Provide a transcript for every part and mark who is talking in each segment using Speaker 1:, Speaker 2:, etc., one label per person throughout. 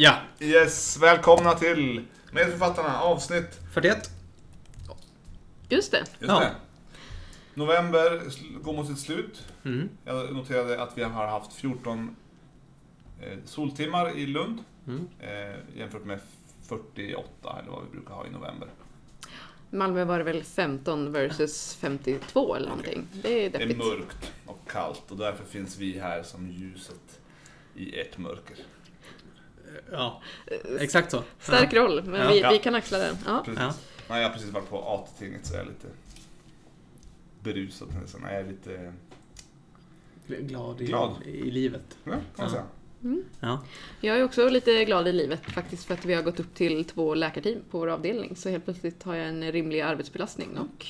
Speaker 1: Ja,
Speaker 2: Yes, välkomna till Medförfattarna avsnitt...
Speaker 1: 41.
Speaker 3: Just det.
Speaker 2: Just
Speaker 1: Ja.
Speaker 2: det. November sl- går mot sitt slut.
Speaker 1: Mm.
Speaker 2: Jag noterade att vi har haft 14 eh, soltimmar i Lund.
Speaker 1: Mm.
Speaker 2: Eh, jämfört med 48 eller vad vi brukar ha i november.
Speaker 3: Malmö var det väl 15 versus 52 eller någonting. Det är
Speaker 2: Det är
Speaker 3: deppigt.
Speaker 2: mörkt och kallt och därför finns vi här som ljuset i ett mörker.
Speaker 1: Ja, exakt så.
Speaker 3: Stark roll, men
Speaker 1: Ja.
Speaker 3: vi,
Speaker 2: Ja.
Speaker 3: vi kan axla den. Ja.
Speaker 2: Precis.
Speaker 1: Ja.
Speaker 2: Nej, jag har precis varit på AT-tinget så jag är lite berusad. Så jag är lite...
Speaker 1: Ja. Glad, i,
Speaker 2: Glad.
Speaker 1: i livet.
Speaker 2: Ja, kan
Speaker 1: Ja.
Speaker 2: säga.
Speaker 1: Ja.
Speaker 3: Jag är också lite glad i livet faktiskt för att vi har gått upp till två läkarteam på vår avdelning. Så helt plötsligt har jag en rimlig arbetsbelastning och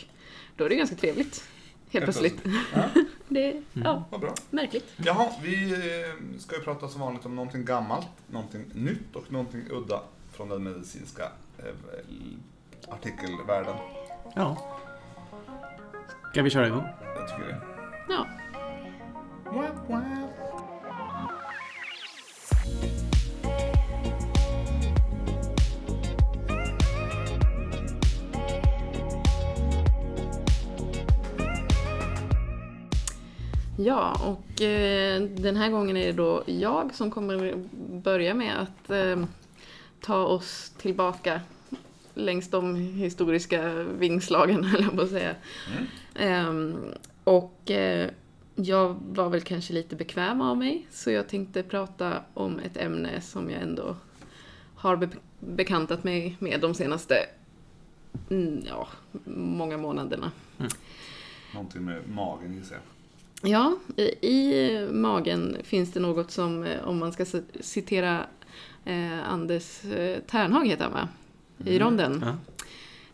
Speaker 3: då är det ganska trevligt. Helt plötsligt.
Speaker 2: Ja,
Speaker 3: Det är ja,
Speaker 2: vad bra.
Speaker 3: märkligt.
Speaker 2: Jaha, vi eh, ska ju prata som vanligt om någonting gammalt, någonting nytt och någonting udda från den medicinska eh, artikelvärlden.
Speaker 1: ja. Ska vi köra igång?
Speaker 2: Jag tycker det.
Speaker 3: Ja. Ja, och eh, den här gången är det då jag som kommer börja med att eh, ta oss tillbaka längs de historiska vingslagen, höll jag på att säga.
Speaker 2: Mm.
Speaker 3: Ehm, och eh, jag var väl kanske lite bekväm av mig, så jag tänkte prata om ett ämne som jag ändå har be- bekantat mig med de senaste mm, ja, många månaderna.
Speaker 2: Någonting med magen gissar jag.
Speaker 3: Ja, i, i magen finns det något som, eh, om man ska citera eh, Anders eh, Ternhag heter han va? I
Speaker 2: Mm.
Speaker 3: ronden.
Speaker 1: Ja.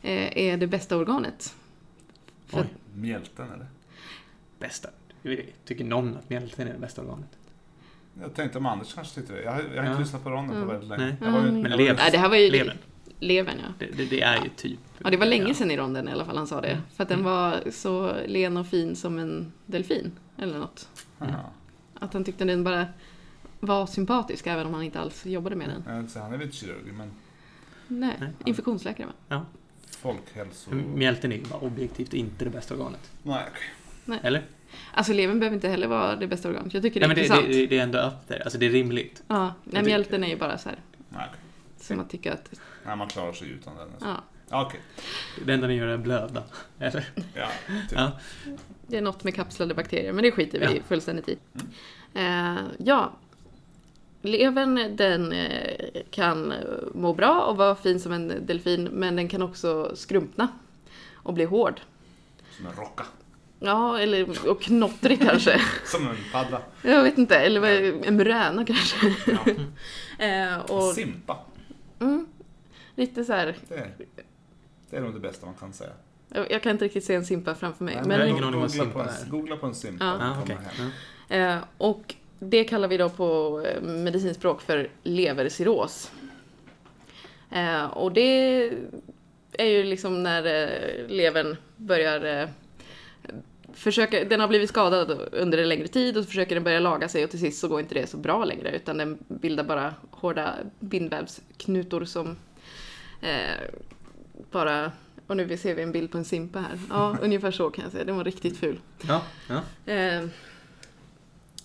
Speaker 3: Eh, är det bästa organet. För-
Speaker 1: Oj,
Speaker 2: Mjälten eller?
Speaker 1: bästa. Tycker någon att mjälten är det bästa organet?
Speaker 2: Jag tänkte om Anders kanske tyckte det. Jag har, jag har inte
Speaker 1: Ja.
Speaker 2: lyssnat på ronden
Speaker 3: Mm.
Speaker 2: på väldigt länge.
Speaker 1: Nej.
Speaker 2: Jag var ju,
Speaker 3: Mm.
Speaker 1: Men
Speaker 2: var ju-
Speaker 1: lever.
Speaker 3: Nej, det här var ju
Speaker 1: Levern.
Speaker 3: Levern ja.
Speaker 1: Det, det, det är ju typ...
Speaker 3: Ja, det var länge
Speaker 1: ja.
Speaker 3: sedan i ronden i alla fall han sa det.
Speaker 1: Mm.
Speaker 3: För att den
Speaker 1: Mm.
Speaker 3: var så len och fin som en delfin. Eller något.
Speaker 2: Aha.
Speaker 3: Att han tyckte den bara var sympatisk även om han inte alls jobbade med den.
Speaker 2: Säga, Han är väl inte kirurg, men
Speaker 3: Nej,
Speaker 1: Nej.
Speaker 3: infektionsläkare va?
Speaker 2: folkhälso...
Speaker 1: Mjälten är ju bara objektivt inte det bästa organet.
Speaker 2: Nej, okej.
Speaker 1: Eller?
Speaker 3: Alltså levern behöver inte heller vara det bästa organet. Jag tycker det
Speaker 1: Nej,
Speaker 3: är
Speaker 1: men det,
Speaker 3: intressant.
Speaker 1: det, det är ändå upp där. Alltså det är rimligt.
Speaker 3: Ja, nej,
Speaker 1: tycker-
Speaker 3: mjälten är ju bara så här.
Speaker 2: Nej.
Speaker 3: Som att tycka att,
Speaker 2: Nej, man klarar sig utan den.
Speaker 3: ja.
Speaker 2: Ja, okej.
Speaker 1: Det enda ni gör är blöda. Eller?
Speaker 2: Ja, typ.
Speaker 1: Ja.
Speaker 3: Det är något med kapslade bakterier, men det skiter vi
Speaker 1: Ja.
Speaker 3: fullständigt i. Eh, ja, levern den eh, kan eh, må bra och vara fin som en delfin, men den kan också skrumpna och bli hård.
Speaker 2: Som en rocka.
Speaker 3: Ja, eller och knottrig kanske.
Speaker 2: Som en paddla.
Speaker 3: Jag vet inte, eller en muräna kanske.
Speaker 2: Ja.
Speaker 3: Och,
Speaker 2: Simpa.
Speaker 3: mm, lite så här,
Speaker 2: Det är, det är nog det bästa man kan säga.
Speaker 3: jag jag kan inte riktigt se en simpa framför mig.
Speaker 2: Nej,
Speaker 3: men,
Speaker 1: jag har ingen aning
Speaker 2: googla,
Speaker 1: simpa
Speaker 2: på en, googla på en simpa.
Speaker 3: Ja.
Speaker 1: okej.
Speaker 2: hem.
Speaker 1: Ja.
Speaker 3: Eh, och det kallar vi då på eh, medicinspråk för levercirros. Eh, och det är ju liksom när eh, levern börjar eh, försöka, den har blivit skadad under en längre tid och så försöker den börja laga sig och till sist så går inte det så bra längre utan den bildar bara hårda bindvävsknutor som eh, bara och nu ser vi en bild på en simpa här. Ja, ungefär så kan jag säga. Den var riktigt ful.
Speaker 1: Ja, ja.
Speaker 3: Eh,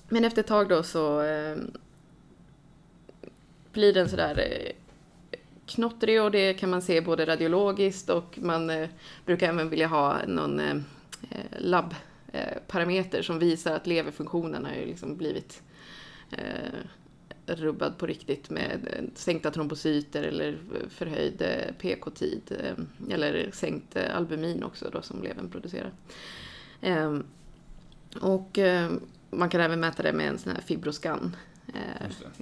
Speaker 3: men efter ett tag då så eh, blir den sådär eh, knottrig och det kan man se både radiologiskt och man eh, brukar även vilja ha någon eh, labbparameter som visar att leverfunktionen har ju liksom blivit eh, rubbad på riktigt med eh, sänkta trombocyter eller förhöjd eh, PK-tid eh, eller sänkt albumin också då som levern producerar. Ehm, och man kan även mäta det med en sån här fibroscan.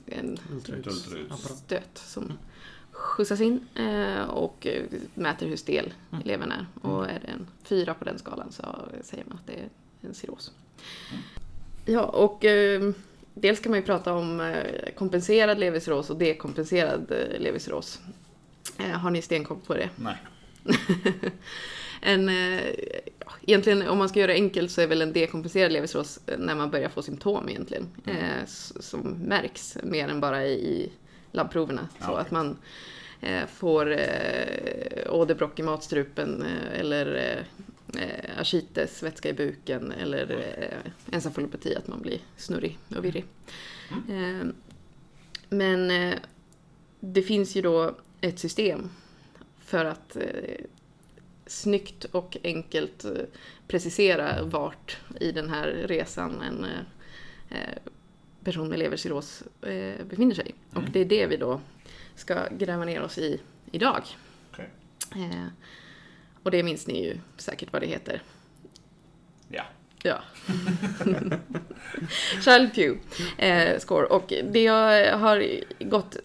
Speaker 3: En
Speaker 1: Ultraljud.
Speaker 2: Ultraljud.
Speaker 1: Apparat.
Speaker 3: stöt som skjutsas in och mäter hur stel
Speaker 1: Mm.
Speaker 3: levern är. Och är det en fyra på den skalan så säger man att det är en cirros. Ja, och dels kan man ju prata om eh, kompenserad levercirros och dekompenserad eh, levercirros. Eh, har ni stenkoll på det?
Speaker 2: Nej.
Speaker 3: en, ja, egentligen om man ska göra det enkelt så är väl en dekompenserad levercirros när man börjar få symptom egentligen.
Speaker 2: Mm.
Speaker 3: Eh, som märks mer än bara i labbproverna.
Speaker 2: Ja,
Speaker 3: så
Speaker 2: okej.
Speaker 3: att man eh, får eh, åderbråck i matstrupen eller eh, eh, ascites, vätska i buken eller eh, encefalopati, att man blir snurrig och virrig. Eh, men eh, det finns ju då ett system för att eh, snyggt och enkelt eh, precisera vart i den här resan en eh, eh, person med levercirros eh, befinner sig. Och
Speaker 2: Mm.
Speaker 3: det är det vi då ska gräva ner oss i idag.
Speaker 2: Okej.
Speaker 3: Och det minns ni ju säkert vad det heter.
Speaker 2: Ja.
Speaker 3: Ja. Child Pew eh, score. Och det jag har gått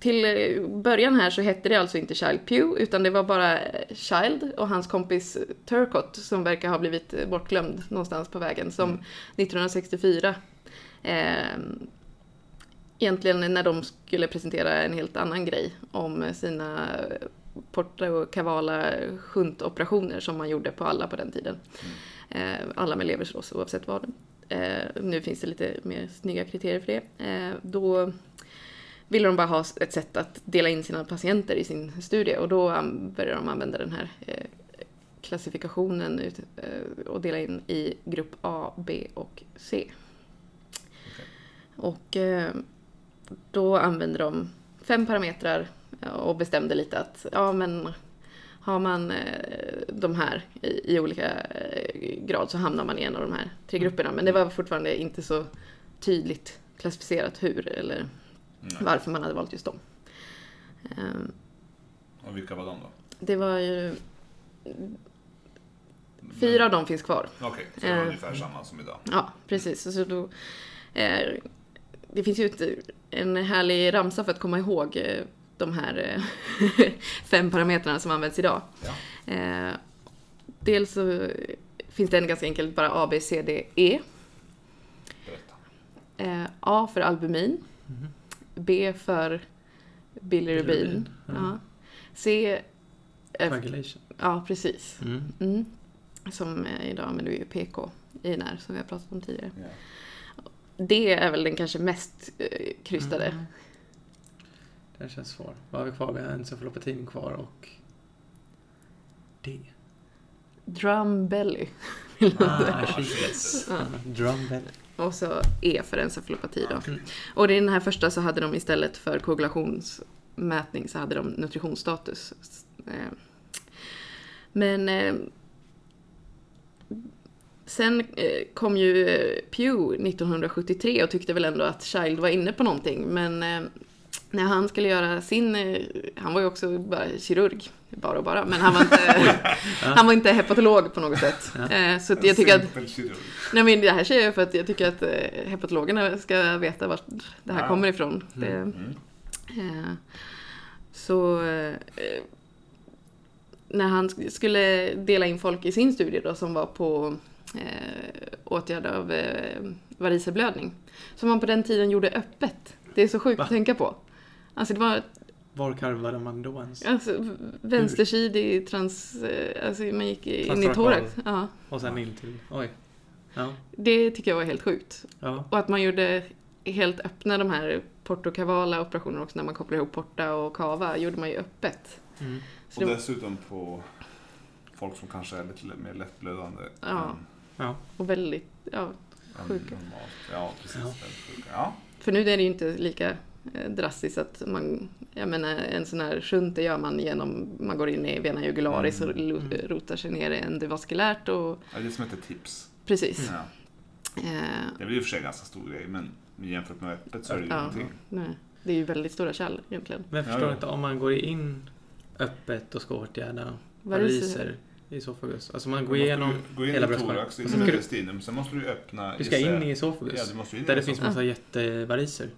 Speaker 3: till början här så hette det alltså inte Child Pew utan det var bara Child och hans kompis Turcott som verkar ha blivit bortglömd någonstans på vägen som
Speaker 2: Mm.
Speaker 3: 1964 eh, egentligen när de skulle presentera en helt annan grej om sina Porta och Cavala shuntoperationer som man gjorde på alla på den tiden. Eh, alla med levercirros oavsett vad. Eh, nu finns det lite mer snygga kriterier för det. Eh, då ville de bara ha ett sätt att dela in sina patienter i sin studie och då började de använda den här klassifikationen ut, och dela in i grupp A, B och C. Och eh, då använde de fem parametrar och bestämde lite att ja men har man eh, de här i, i olika eh, grad så hamnar man i en av de här tre grupperna. Men det var fortfarande inte så tydligt klassificerat hur eller
Speaker 2: Nej.
Speaker 3: varför man hade valt just dem. Ehm,
Speaker 2: Och vilka var de då?
Speaker 3: Det var ju... Fyra av dem finns kvar.
Speaker 2: Okej, så det var
Speaker 3: Eh.
Speaker 2: ungefär samma som idag.
Speaker 3: Ja, precis. Så då, eh, det finns ju en härlig ramsa för att komma ihåg eh, de här eh, fem parametrarna som används idag.
Speaker 2: Ja.
Speaker 3: Eh, dels så finns det en ganska enkelt bara A, B, C, D, E. Eh, A för albumin.
Speaker 1: Mhm.
Speaker 3: B för bilirubin.
Speaker 1: Bilirubin, ja.
Speaker 3: C... F,
Speaker 1: Coagulation.
Speaker 3: ja, precis.
Speaker 1: Mm.
Speaker 3: Mm. Som eh, idag använder vi ju PK i NR som vi har pratat om tidigare.
Speaker 2: Ja.
Speaker 3: Det är väl den kanske mest eh, krystade.
Speaker 1: Den känns svår. Vad har vi kvar? Vi har encefalopatin kvar och... D.
Speaker 3: Drum belly.
Speaker 1: Ah,
Speaker 2: Achilles.
Speaker 3: Ja.
Speaker 1: Drum bell.
Speaker 3: Och så E för encefalopati då.
Speaker 1: Mm.
Speaker 3: Och i den här första så hade de istället för koagulationsmätning så hade de nutritionsstatus. Eh, Men eh, sen eh, kom ju Pew 1973 och tyckte väl ändå att Child var inne på någonting. Men när han skulle göra sin, eh, han var ju också bara kirurg, bara och bara, men han var inte, han var inte hepatolog på något sätt.
Speaker 1: Ja.
Speaker 3: Eh, Så att jag tycker att. Nej men det här säger jag för att jag tycker att eh, hepatologerna ska veta vart det här
Speaker 2: Ja.
Speaker 3: kommer ifrån. Det,
Speaker 2: Mm.
Speaker 3: eh, så eh, när han sk- skulle dela in folk i sin studie då som var på eh, åtgärd av eh, variceblödning. Som man på den tiden gjorde öppet. Det är så sjukt
Speaker 1: Va?
Speaker 3: att tänka på. Alltså det var
Speaker 1: Var karvade man då ens?
Speaker 3: alltså, vänstersidig trans... Eh, alltså man gick in i thorax. Ja,
Speaker 1: Och sen in till... Oj. Ja.
Speaker 3: det tycker jag var helt sjukt.
Speaker 1: Ja.
Speaker 3: Och att man gjorde helt öppna de här portokavala operationerna också när man kopplar ihop porta och kava gjorde man ju öppet.
Speaker 1: Mm.
Speaker 2: Och
Speaker 3: det,
Speaker 2: dessutom på folk som kanske är lite mer lättblödande
Speaker 3: Ja.
Speaker 2: än,
Speaker 1: Ja.
Speaker 3: och väldigt, ja. Sjuka.
Speaker 2: Ja, precis.
Speaker 1: Ja.
Speaker 2: Väldigt sjuka. Ja.
Speaker 3: För nu är det ju inte lika drastiskt att man, jag menar en sån här shunt det gör man genom, man går in i vena jugularis och
Speaker 2: Mm.
Speaker 3: lo-
Speaker 1: Mm.
Speaker 3: rotar sig ner endovaskulärt och
Speaker 2: Ja, det är som heter tips.
Speaker 3: precis.
Speaker 2: Ja.
Speaker 3: Eh,
Speaker 2: Det är väl i och för sig en ganska stor grej, men jämfört med öppet så är det ju
Speaker 3: Ja.
Speaker 2: ingenting.
Speaker 3: nej, det är ju väldigt stora kärl egentligen.
Speaker 1: Men jag
Speaker 2: Ja,
Speaker 1: förstår
Speaker 2: ja.
Speaker 1: inte, om man går in öppet och ska åtgärda
Speaker 3: varicer
Speaker 1: i esophagus. Alltså man går igenom
Speaker 2: gå in
Speaker 1: hela
Speaker 2: i
Speaker 1: bröstkorgen.
Speaker 2: thorax, in
Speaker 1: Och
Speaker 2: i
Speaker 1: så ska du-
Speaker 2: mediastinum, sen måste du öppna...
Speaker 1: Du ska in i
Speaker 2: jag.
Speaker 1: esophagus.
Speaker 2: Ja, du måste in i
Speaker 1: där det finns massa jättevaricer.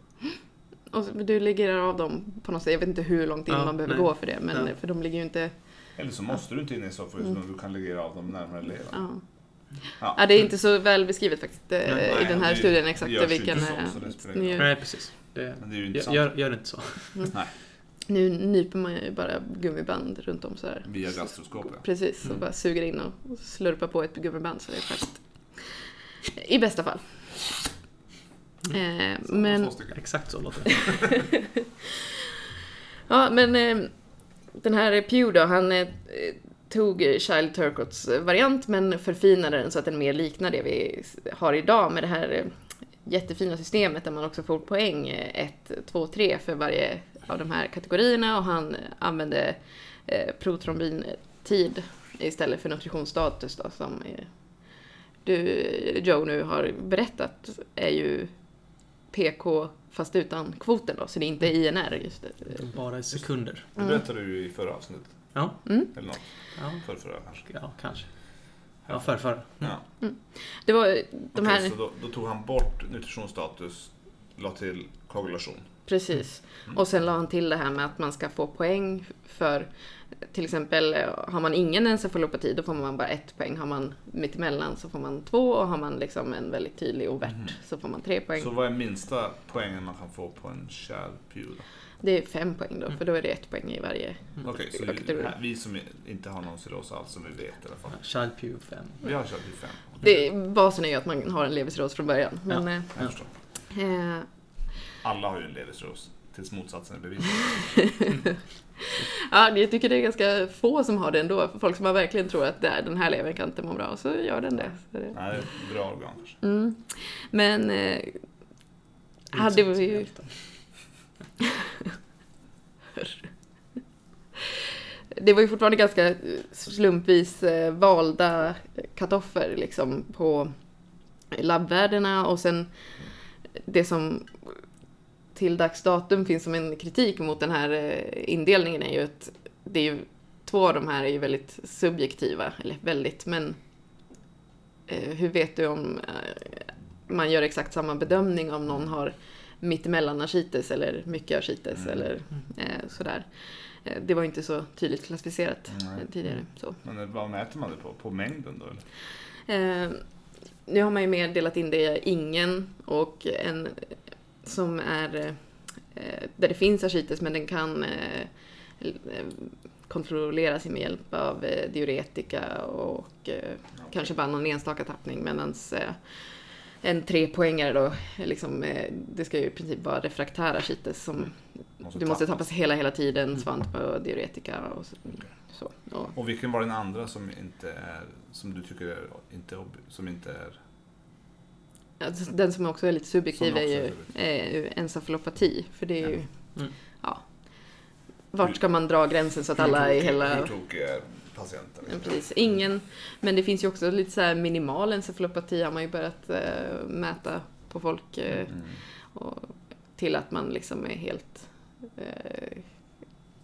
Speaker 3: Och så- du lägger av dem på något sätt, jag vet inte hur långt in
Speaker 1: Ja,
Speaker 3: man behöver
Speaker 1: nej.
Speaker 3: gå för det, men
Speaker 1: Ja.
Speaker 3: för de ligger ju inte
Speaker 2: Eller så måste du inte in i esophagus,
Speaker 3: Mm.
Speaker 2: men du kan lägga av dem närmare levern.
Speaker 3: Ja.
Speaker 2: Ja.
Speaker 3: ja, det är inte så väl beskrivet faktiskt eh,
Speaker 1: Nej,
Speaker 3: i den här studien exakt vilken...
Speaker 2: inte så,
Speaker 3: eh.
Speaker 1: Nej, precis. Det,
Speaker 2: Men det är ju
Speaker 1: gör,
Speaker 2: intressant.
Speaker 1: gör, gör inte så.
Speaker 3: nu nyper man ju bara gummiband runt om så här.
Speaker 2: Via gastroskop, ja.
Speaker 3: Precis, och
Speaker 1: Mm.
Speaker 3: bara suger in och slurpar på ett gummiband så det är färdigt. I bästa fall. Eh,
Speaker 2: Så,
Speaker 3: men.
Speaker 1: Exakt så låter det.
Speaker 3: ja, men eh, den här Pew då, han eh, tog Child Turcots variant men förfinade den så att den mer liknar det vi har idag med det här eh, jättefina systemet där man också får poäng 1, 2, 3 för varje av de här kategorierna och han använde eh, protrombintid istället för nutritionsstatus då som eh, du Joe nu har berättat är ju PK fast utan kvoten då, så det är inte INR just det.
Speaker 1: Bara i sekunder.
Speaker 2: Det berättade du i förra avsnittet.
Speaker 1: Ja,
Speaker 3: Mm.
Speaker 2: Eller något.
Speaker 1: ja,
Speaker 2: För förra kanske.
Speaker 1: ja kanske. Ja, för, för.
Speaker 2: Ja.
Speaker 3: Det var de
Speaker 2: Okej,
Speaker 3: här,
Speaker 2: så då, då tog han bort nutritionsstatus, la till koagulation.
Speaker 3: Precis.
Speaker 2: Mm.
Speaker 3: Och sen la han till det här med att man ska få poäng för till exempel har man ingen encefalopati då får man bara ett poäng. Har man mittemellan så får man två och har man liksom en väldigt tydlig overt
Speaker 2: Mhm.
Speaker 3: så får man tre poäng.
Speaker 2: Så vad är minsta poängen man kan få på en då?
Speaker 3: Det är fem poäng då, för då är det ett poäng i varje.
Speaker 2: Okej, så
Speaker 3: Jag kan
Speaker 2: vi, vi som inte har någon cirros alls som vi vet i alla fall.
Speaker 1: Child Pew 5.
Speaker 2: Vi har child pew 5.
Speaker 3: Det, basen är ju att man har en levercirros från början. Men, eh,
Speaker 2: Jag förstår.
Speaker 3: eh,
Speaker 2: Alla har ju en levercirros tills motsatsen är bevisad.
Speaker 3: ja, jag tycker det är ganska få som har det ändå. Folk som man verkligen tror att "Nej, den här levern kan inte må bra, och så gör den det. Så det
Speaker 2: Nej, det är ett bra organ kanske.
Speaker 3: mm. Men eh, hade vi ju... Det var ju fortfarande ganska slumpvis eh, valda kartoffer liksom på labbvärdena och sen det som till dags datum finns som en kritik mot den här eh, indelningen är ju att det är ju, två av de här är ju väldigt subjektiva, eller väldigt, men eh, hur vet du om eh, man gör exakt samma bedömning om någon har mittemellan ascites eller mycket ascites
Speaker 2: Mm.
Speaker 3: eller eh, sådär. Det var ju inte så tydligt klassificerat
Speaker 2: Nej.
Speaker 3: tidigare. Så.
Speaker 2: Men vad mäter man det på? På mängden då eller?
Speaker 3: Eh, nu har man ju mer delat in det i ingen och en som är eh, där det finns ascites men den kan eh, eh, kontrolleras med hjälp av diuretika och eh, kanske bara någon enstaka tappning medan en trepoängare då, liksom, det ska ju i princip vara refraktär ascites som du måste tappas hela, hela tiden, svant på diuretika och så. så. Och,
Speaker 2: Och vilken var den andra som inte är, som du tycker är, inte, som inte är...
Speaker 3: Alltså, Den som också är lite subjektiv är ju,
Speaker 2: är
Speaker 3: är ju encefalopati. För det är ju...
Speaker 1: Mm.
Speaker 3: Ja. Vart ska man dra gränsen så att alla i
Speaker 2: Hur
Speaker 3: hela...
Speaker 2: tokig är patienten? Liksom?
Speaker 3: precis. Ingen. Men det finns ju också lite så här minimal encefalopati har man ju börjat eh, mäta på folk. Eh,
Speaker 2: Mm.
Speaker 3: och, till att man liksom är helt eh,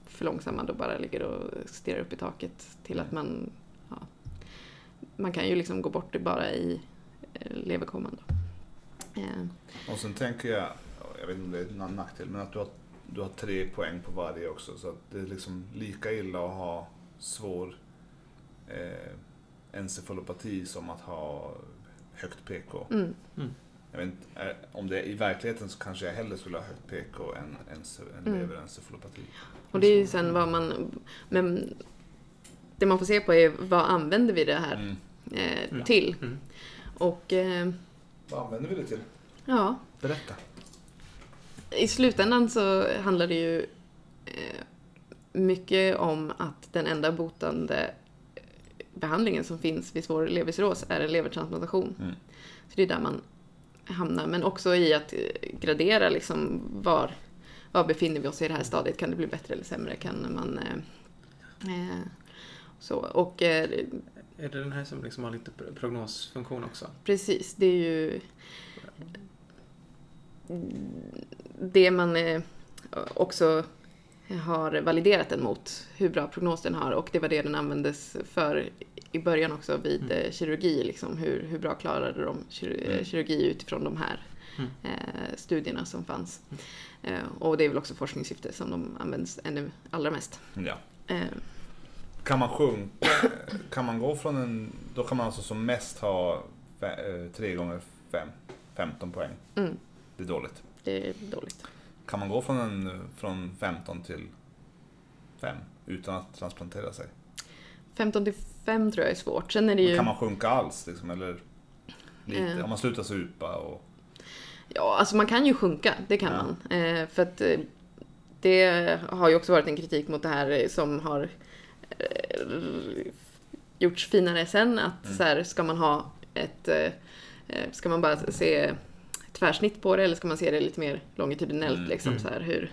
Speaker 3: för långsamma och bara ligger och stirrar upp i taket. Till att man... Ja, man kan ju liksom gå bort det bara i leverkomman. Då. Eh,
Speaker 2: Och sen tänker jag, jag vet inte om det är en nackdel, men att du har, du har tre poäng på varje också. Så att det är liksom lika illa att ha svår eh, encefalopati som att ha högt PK.
Speaker 3: mm.
Speaker 2: Jag vet inte, är, om det är i verkligheten så kanske jag hellre skulle ha högt PK än, än, än
Speaker 3: Mm.
Speaker 2: leverencefalopati.
Speaker 3: Och det är ju sen vad man... Men det man får se på är vad använder vi det här
Speaker 2: Mm.
Speaker 3: eh,
Speaker 1: Mm.
Speaker 3: till?
Speaker 1: Mm.
Speaker 3: Och eh,
Speaker 2: Vad använder vi det till?
Speaker 3: ja,
Speaker 2: Berätta.
Speaker 3: i slutändan så handlar det ju eh, mycket om att den enda botande eh, behandlingen som finns vid svår levercirros är en levertransplantation.
Speaker 2: Mm.
Speaker 3: Så det är där man hamnar, men också i att eh, gradera liksom var, var befinner vi oss i det här stadiet. Kan det bli bättre eller sämre? Kan man... Eh, eh, så, och eh,
Speaker 1: Är det den här som liksom har lite pro- prognosfunktion också?
Speaker 3: Precis, det är ju det man eh, också har validerat den mot, hur bra prognos den har och det var det den användes för i början också vid
Speaker 1: Mm.
Speaker 3: eh, kirurgi, liksom, hur, hur bra klarade de kir- eh,
Speaker 2: Mm.
Speaker 3: kirurgi utifrån de här
Speaker 1: Mm.
Speaker 3: eh, studierna som fanns. Eh, och det är väl också forskningssyfte som de används ännu allra mest.
Speaker 2: Ja.
Speaker 3: Eh,
Speaker 2: Kan man sjunka, kan man gå från en, då kan man alltså som mest ha fe- eh, tre gånger fem, 15 poäng.
Speaker 3: mm,
Speaker 2: Det är dåligt.
Speaker 3: det är dåligt.
Speaker 2: Kan man gå från, en, från 15 till 5 utan att transplantera sig?
Speaker 3: 15 till 5 tror jag är svårt. Sen är det ju...
Speaker 2: Kan man sjunka alls liksom, eller lite?
Speaker 3: Eh.
Speaker 2: Om man slutar supa och...
Speaker 3: Ja, alltså man kan ju sjunka, det kan
Speaker 2: Ja.
Speaker 3: man. Eh, för att eh, det har ju också varit en kritik mot det här som har gjorts finare sen. Att
Speaker 2: Mm.
Speaker 3: så här, ska man ha ett... Eh, eh, ska man bara se tvärsnitt på det eller ska man se det lite mer longitudinellt
Speaker 2: Mm.
Speaker 3: liksom
Speaker 1: Mm.
Speaker 3: så här hur...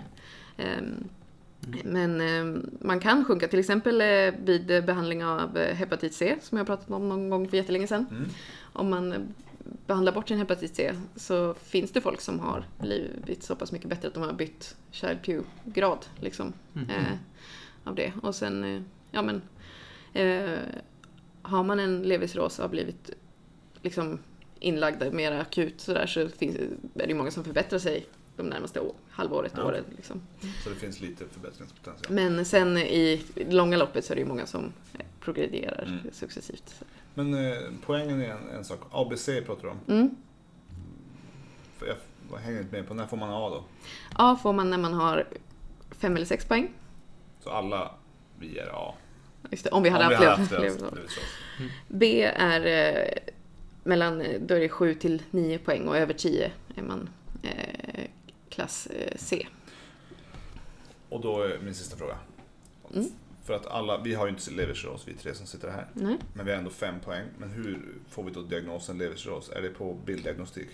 Speaker 3: ehm, men ehm, man kan sjunka, till exempel eh, vid behandling av eh, hepatit C, som jag pratat om någon gång för jättelänge sedan
Speaker 2: Mm.
Speaker 3: om man eh, behandlar bort sin hepatit C så finns det folk som har blivit så pass mycket bättre att de har bytt Child-Pugh-grad liksom,
Speaker 1: Mm.
Speaker 3: eh, av det. Och sen, eh, ja men, eh, har man en levercirros och har blivit liksom inlagd mer akut sådär så finns, är det många som förbättrar sig de närmaste å- halvåret,
Speaker 2: Ja.
Speaker 3: året. Liksom.
Speaker 2: Så det finns lite förbättringspotential.
Speaker 3: Men sen i långa loppet så är det ju många som progrederar
Speaker 2: Mm.
Speaker 3: successivt.
Speaker 2: Men eh, poängen är en, en sak. ABC pratar du om.
Speaker 3: Mm.
Speaker 2: Jag jag hänger inte med på. När får man A då?
Speaker 3: A får man när man har fem eller sex poäng.
Speaker 2: Så alla vi är A.
Speaker 3: Just det, om vi hade
Speaker 2: Om vi
Speaker 3: haft lev-
Speaker 2: haft alltså, levercirros.
Speaker 3: B är eh, mellan, då är det 7 till 9 poäng och över 10 är man eh, klass eh, C.
Speaker 2: Och då är min sista fråga.
Speaker 3: Mm.
Speaker 2: För att alla, vi har ju inte levercirros vi tre som sitter här.
Speaker 3: Nej.
Speaker 2: Men vi har ändå fem poäng. Men hur får vi då diagnosen levercirros? Är det på bilddiagnostik?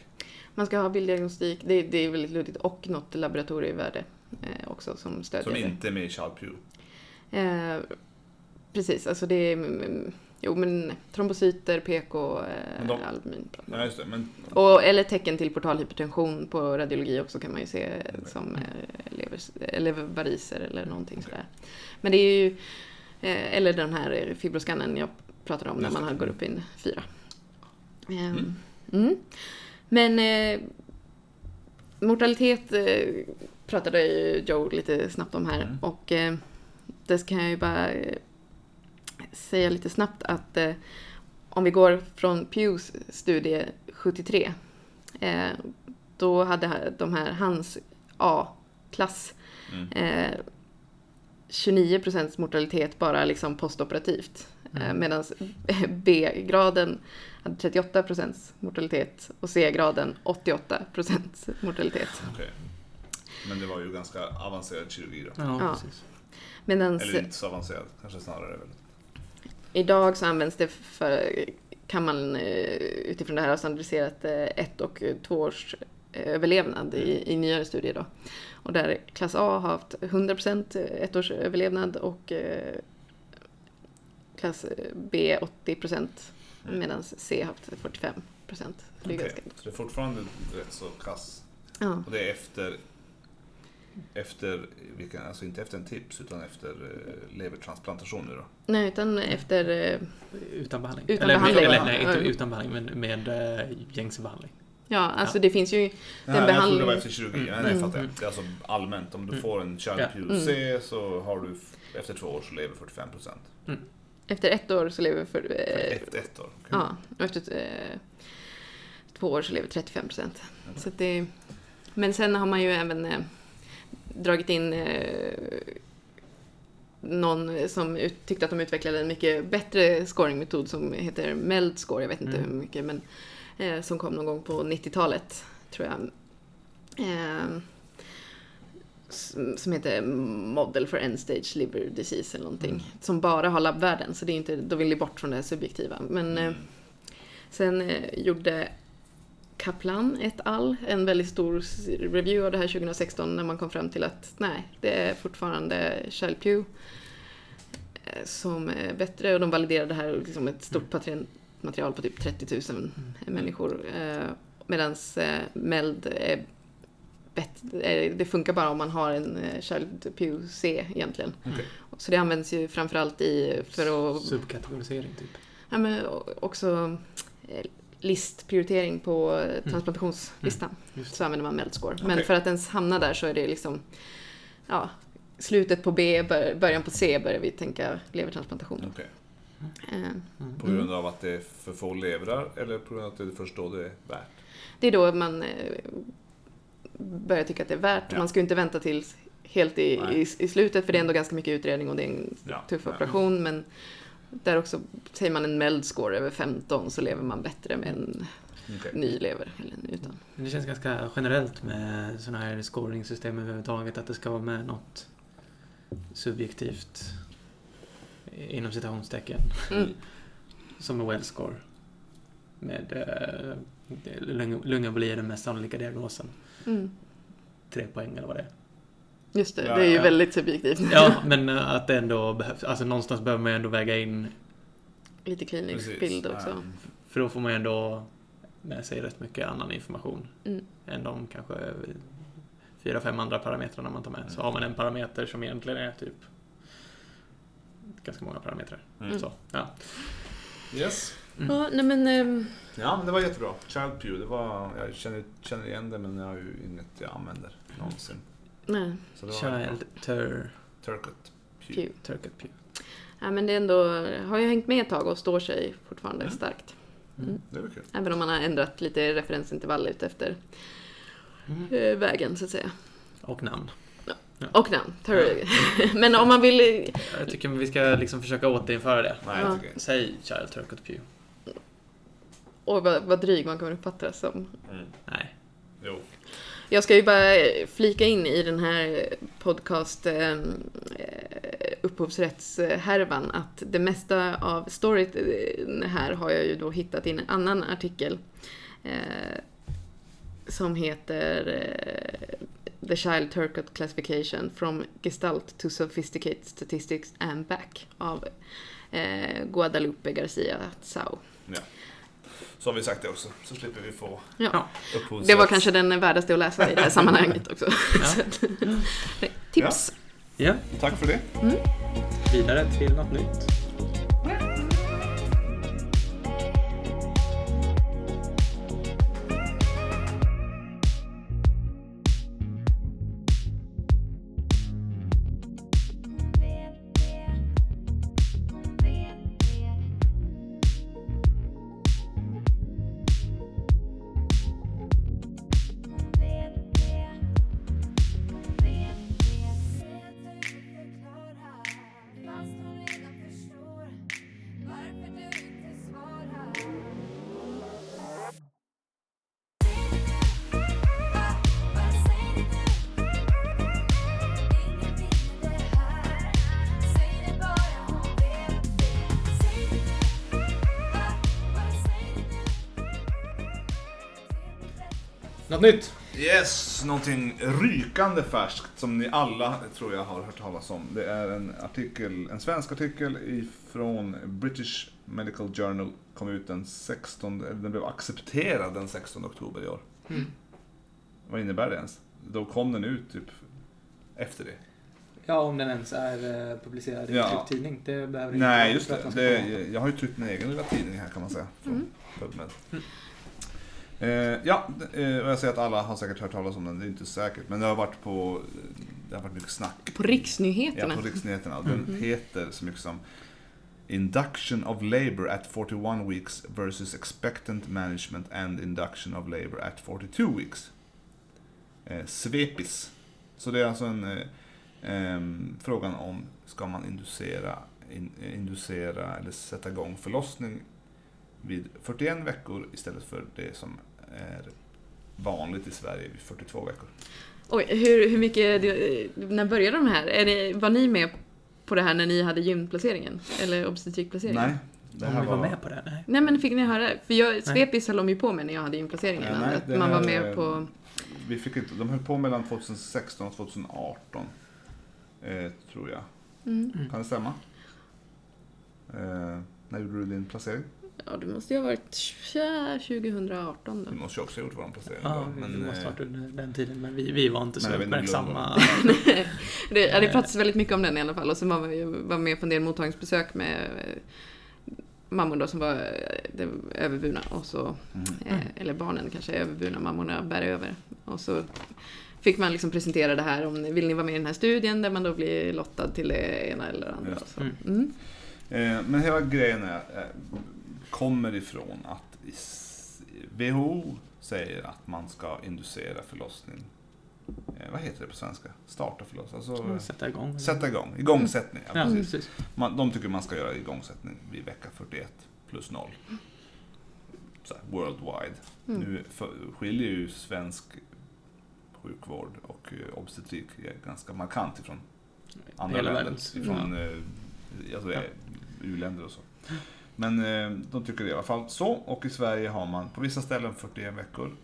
Speaker 3: Man ska ha bilddiagnostik, det, det är väldigt luddigt, och något laboratorievärde eh, också som stödjer
Speaker 2: Som inte är med i Child Pew.
Speaker 3: Eh, precis, alltså det är mm, jo, men trombocyter, PK,
Speaker 2: Men de-
Speaker 3: eh, albumin.
Speaker 2: Ja, just det. Men
Speaker 3: Och, eller tecken till portalhypertension på radiologi också kan man ju se eh, som eh, lever, eller variser eller någonting
Speaker 2: Okej.
Speaker 3: sådär. Men det är ju, eh, eller den här eh, fibroskannen jag pratade om när man har går upp i en fyra. Ehm,
Speaker 2: Mm.
Speaker 3: mm. Men eh, mortalitet eh, pratade ju Joe lite snabbt om här
Speaker 2: Mm.
Speaker 3: och eh, det ska jag ju bara eh, säga lite snabbt att eh, om vi går från Pews studie 73 eh, då hade de här hans A-klass
Speaker 2: mm.
Speaker 3: eh, 29 procents mortalitet bara liksom postoperativt. Eh,
Speaker 1: Mm.
Speaker 3: Medan B-graden hade 38 procents mortalitet och C-graden 88 procents mortalitet.
Speaker 2: okej. Men det var ju ganska avancerad kirurgi då.
Speaker 1: Ja,
Speaker 3: Ja.
Speaker 2: Eller inte så avancerad, kanske snarare väl.
Speaker 3: Idag så används det för, kan man eh, utifrån det här ha standardiserat eh, ett och två års eh, överlevnad i, i nyare studier då. Och där klass A har haft 100% ett års överlevnad och klass B 80%
Speaker 2: Mm.
Speaker 3: medan C har haft 45%. Det är
Speaker 2: Okej,
Speaker 3: ganska...
Speaker 2: Så det är fortfarande rätt så kass.
Speaker 3: Ja.
Speaker 2: Och det är efter, efter vilken, alltså inte efter en tips utan efter eh, levertransplantation nu då?
Speaker 3: Nej, utan efter... eh,
Speaker 1: Utan behandling.
Speaker 3: Utan
Speaker 1: eller,
Speaker 3: behandling.
Speaker 1: Eller, nej, inte utan behandling, men med äh, gängse behandling.
Speaker 3: Ja, alltså
Speaker 1: Ja.
Speaker 3: det finns ju...
Speaker 2: Nej, jag trodde
Speaker 3: behandling-
Speaker 2: det var efter kirurgi.
Speaker 1: Mm.
Speaker 2: Nej, nej, jag
Speaker 3: Mm.
Speaker 2: fattar. Är alltså allmänt. Om du
Speaker 1: Mm.
Speaker 2: får en Child
Speaker 1: Ja.
Speaker 2: Pew C så har du efter två år så lever 45 procent.
Speaker 3: Efter ett år så lever... För, eh,
Speaker 2: Ett, ett år. Okej.
Speaker 3: Ja, och efter eh, två år så lever 35 procent. Så att det, men sen har man ju även eh, dragit in eh, någon som ut, tyckte att de utvecklade en mycket bättre scoringmetod som heter MELD score. Jag vet inte
Speaker 1: Mm.
Speaker 3: hur mycket, men eh, som kom någon gång på 90-talet, tror jag. Eh, som heter Model for End Stage Liver Disease eller någonting.
Speaker 1: Mm.
Speaker 3: Som bara har labbvärden, så det är inte, då vill vi bort från det subjektiva. Men eh,
Speaker 2: Mm.
Speaker 3: Sen eh, gjorde Kaplan ett all, en väldigt stor review av det här 2016 när man kom fram till att nej, det är fortfarande Shell Pew eh, som är bättre och de validerade det här liksom ett stort patientmaterial på typ 30 000 människor. Eh, Medan eh, MELD är bättre, det funkar bara om man har en Child Pew C egentligen.
Speaker 2: Okej.
Speaker 3: Så det används ju framförallt i för att
Speaker 1: Subkategorisering, typ.
Speaker 3: Ja, men också listprioritering på eh, transplantationslistan.
Speaker 1: Just
Speaker 3: Så använder man Meldscore. Men
Speaker 2: Okej.
Speaker 3: för att ens hamna där så är det liksom ja, slutet på B, bör- början på C börjar vi tänka levertransplantation.
Speaker 2: Okej.
Speaker 3: Eh,
Speaker 1: Mm.
Speaker 2: På grund av att det är för få levrar eller på grund av att det är först då det är värt?
Speaker 3: Det är då man eh, börjar tycka att det är värt.
Speaker 2: Ja.
Speaker 3: Man ska ju inte vänta till helt i, i, i slutet för det är ändå ganska mycket utredning och det är en
Speaker 2: Ja.
Speaker 3: tuff
Speaker 2: Ja.
Speaker 3: operation. Men där också, säger man en Meldscore över 15 så lever man bättre med en
Speaker 2: Okej.
Speaker 3: ny lever. Eller, utan.
Speaker 1: Men Det känns ganska generellt med sådana här scoringsystem överhuvudtaget att det ska vara med något subjektivt inom citationstecken
Speaker 3: Mm.
Speaker 1: som med well score. Med eh, lung- lungemboli är den mest sannolika diagnosen.
Speaker 3: Mm.
Speaker 1: Tre poäng eller vad det är.
Speaker 3: Just det,
Speaker 2: Ja,
Speaker 3: det är ju
Speaker 2: ja.
Speaker 3: väldigt subjektivt.
Speaker 1: Ja, men eh, att det ändå behövs. Alltså någonstans behöver man ju ändå väga in.
Speaker 3: Lite klinisk
Speaker 2: Precis.
Speaker 3: bild också.
Speaker 2: Ja.
Speaker 1: För då får man ju ändå med sig rätt mycket annan information.
Speaker 3: Mm.
Speaker 1: Än de kanske fyra, fem andra parametrarna man tar med. Så har man en parameter som egentligen är typ ganska många parametrar.
Speaker 2: Mm.
Speaker 1: Så, ja.
Speaker 2: Yes.
Speaker 1: Mm.
Speaker 3: Ja, nej men... ehm,
Speaker 2: Ja, men det var jättebra. Child Pew, det var, jag känner, känner igen det men jag har ju inget jag använder någonsin.
Speaker 3: Nej,
Speaker 2: Så det var
Speaker 1: Child tur,
Speaker 2: Turcot Pew.
Speaker 3: Pew.
Speaker 1: Turket Pew.
Speaker 3: Ja, men det är ändå, har ju hängt med ett tag och står sig fortfarande
Speaker 2: Mm.
Speaker 3: starkt.
Speaker 1: Mm.
Speaker 2: Det var kul.
Speaker 3: Även om man har ändrat lite referensintervall ut efter
Speaker 1: Mm.
Speaker 3: eh, vägen så att säga.
Speaker 1: Och namn.
Speaker 3: Och namn. Tur- Men om man vill...
Speaker 1: Jag tycker vi ska liksom försöka återinföra det.
Speaker 2: Nej,
Speaker 3: Ja.
Speaker 1: Säg Child Turket Pew.
Speaker 3: Åh, vad, vad dryg man kommer uppfattas som.
Speaker 2: Mm.
Speaker 1: Nej.
Speaker 2: Jo.
Speaker 3: Jag ska ju bara flika in i den här podcast eh, eh upphovsrättshärvan att det mesta av storyt eh, här har jag ju då hittat i en annan artikel eh, som heter eh, The Child Turcot Classification from Gestalt to Sophisticated Statistics and Back av eh, Guadalupe Garcia Sau.
Speaker 2: Så har vi sagt det också, så slipper vi få
Speaker 3: Ja.
Speaker 1: Ja.
Speaker 3: Det var kanske den värdaste att läsa i det här sammanhanget också.
Speaker 1: Ja.
Speaker 3: Tips!
Speaker 1: Ja,
Speaker 2: Tack för det.
Speaker 1: vidare till något nytt. Något nytt?
Speaker 2: Yes, någonting rykande färskt som ni alla tror jag har hört talas om. Det är en artikel, en svensk artikel ifrån British Medical Journal. Kom ut den 16, eller den blev accepterad den 16 oktober i år.
Speaker 1: Mm.
Speaker 2: Vad innebär det ens? Då kom den ut typ efter det.
Speaker 1: Ja, om den ens är eh, publicerad i
Speaker 2: Ja.
Speaker 1: en tryckt tidning. Det behöver inte
Speaker 2: Nej,
Speaker 1: vara
Speaker 2: just det. det. Jag har ju tryckt min egen lilla tidning här kan man säga. Från
Speaker 3: Mm.
Speaker 2: PubMed.
Speaker 1: Mm.
Speaker 2: Eh, ja, eh, och jag säger att alla har säkert hört talas om den. Det är inte säkert. Men det har varit på... Det har varit mycket snack.
Speaker 3: På riksnyheterna.
Speaker 2: Ja, på riksnyheterna. Den
Speaker 3: Mm.
Speaker 2: heter så mycket som Induction of Labour at 41 weeks versus expectant management and induction of labour at 42 weeks. Eh, Svepis. Så det är alltså en eh, ehm, frågan om ska man inducera, in, eh, inducera eller sätta igång förlossning vid 41 veckor istället för det som är vanligt i Sverige vid 42 veckor.
Speaker 3: Oj, hur, hur mycket, när började de här? Är det, var ni med på det här när ni hade gynplaceringen? Eller obstetrikplaceringen?
Speaker 2: Nej, det
Speaker 1: Om
Speaker 2: här
Speaker 1: vi var
Speaker 2: var...
Speaker 1: med på det? Nej.
Speaker 3: Nej men fick ni höra? För jag, Svepis höll de ju på med när jag hade gynplaceringen.
Speaker 2: Ja, nej,
Speaker 3: att man var
Speaker 2: här
Speaker 3: med
Speaker 2: är-
Speaker 3: på...
Speaker 2: Vi fick inte, de höll på mellan 2016 och 2018. Eh, tror jag.
Speaker 3: Mm.
Speaker 1: Mm.
Speaker 2: Kan det stämma? Eh, när gjorde du din placering?
Speaker 3: Ja, det måste ju ha varit tja, 2018 då.
Speaker 2: Du måste ju också ha gjort vår placering.
Speaker 1: Ja,
Speaker 2: då,
Speaker 1: vi
Speaker 2: men,
Speaker 1: måste
Speaker 2: eh,
Speaker 1: ha varit under den tiden, men vi, vi var inte så uppmärksamma.
Speaker 3: Det, ja, det pratades väldigt mycket om den i alla fall. Och så var vi var med på en del mottagningsbesök med eh, mammor då som var eh, det överburna. Och så, eh, eller barnen kanske är överburna, mammorna bär över. Och så fick man liksom presentera det här om vill ni vara med i den här studien där man då blir lottad till det ena eller det andra. Så.
Speaker 1: Mm.
Speaker 3: Mm.
Speaker 2: Eh, men hela grejen är, eh, kommer ifrån att WHO säger att man ska inducera förlossning. Eh, vad heter det på svenska? Starta förlossning? Alltså,
Speaker 1: Sätta igång.
Speaker 2: sätta igång. Igångsättning. Ja,
Speaker 1: Ja,
Speaker 2: precis.
Speaker 1: precis.
Speaker 2: Man, de tycker man ska göra igångsättning vid vecka 41 plus 0. så här, worldwide.
Speaker 3: Mm.
Speaker 2: Nu för, skiljer ju svensk sjukvård och eh, obstetrik ganska markant ifrån andra
Speaker 1: Hela
Speaker 2: länder.
Speaker 1: världens.
Speaker 2: Ifrån eh, alltså,
Speaker 1: Ja.
Speaker 2: eh, u-länder och så. Men eh, de tycker det i alla fall så. Och i Sverige har man på vissa ställen 41 veckor.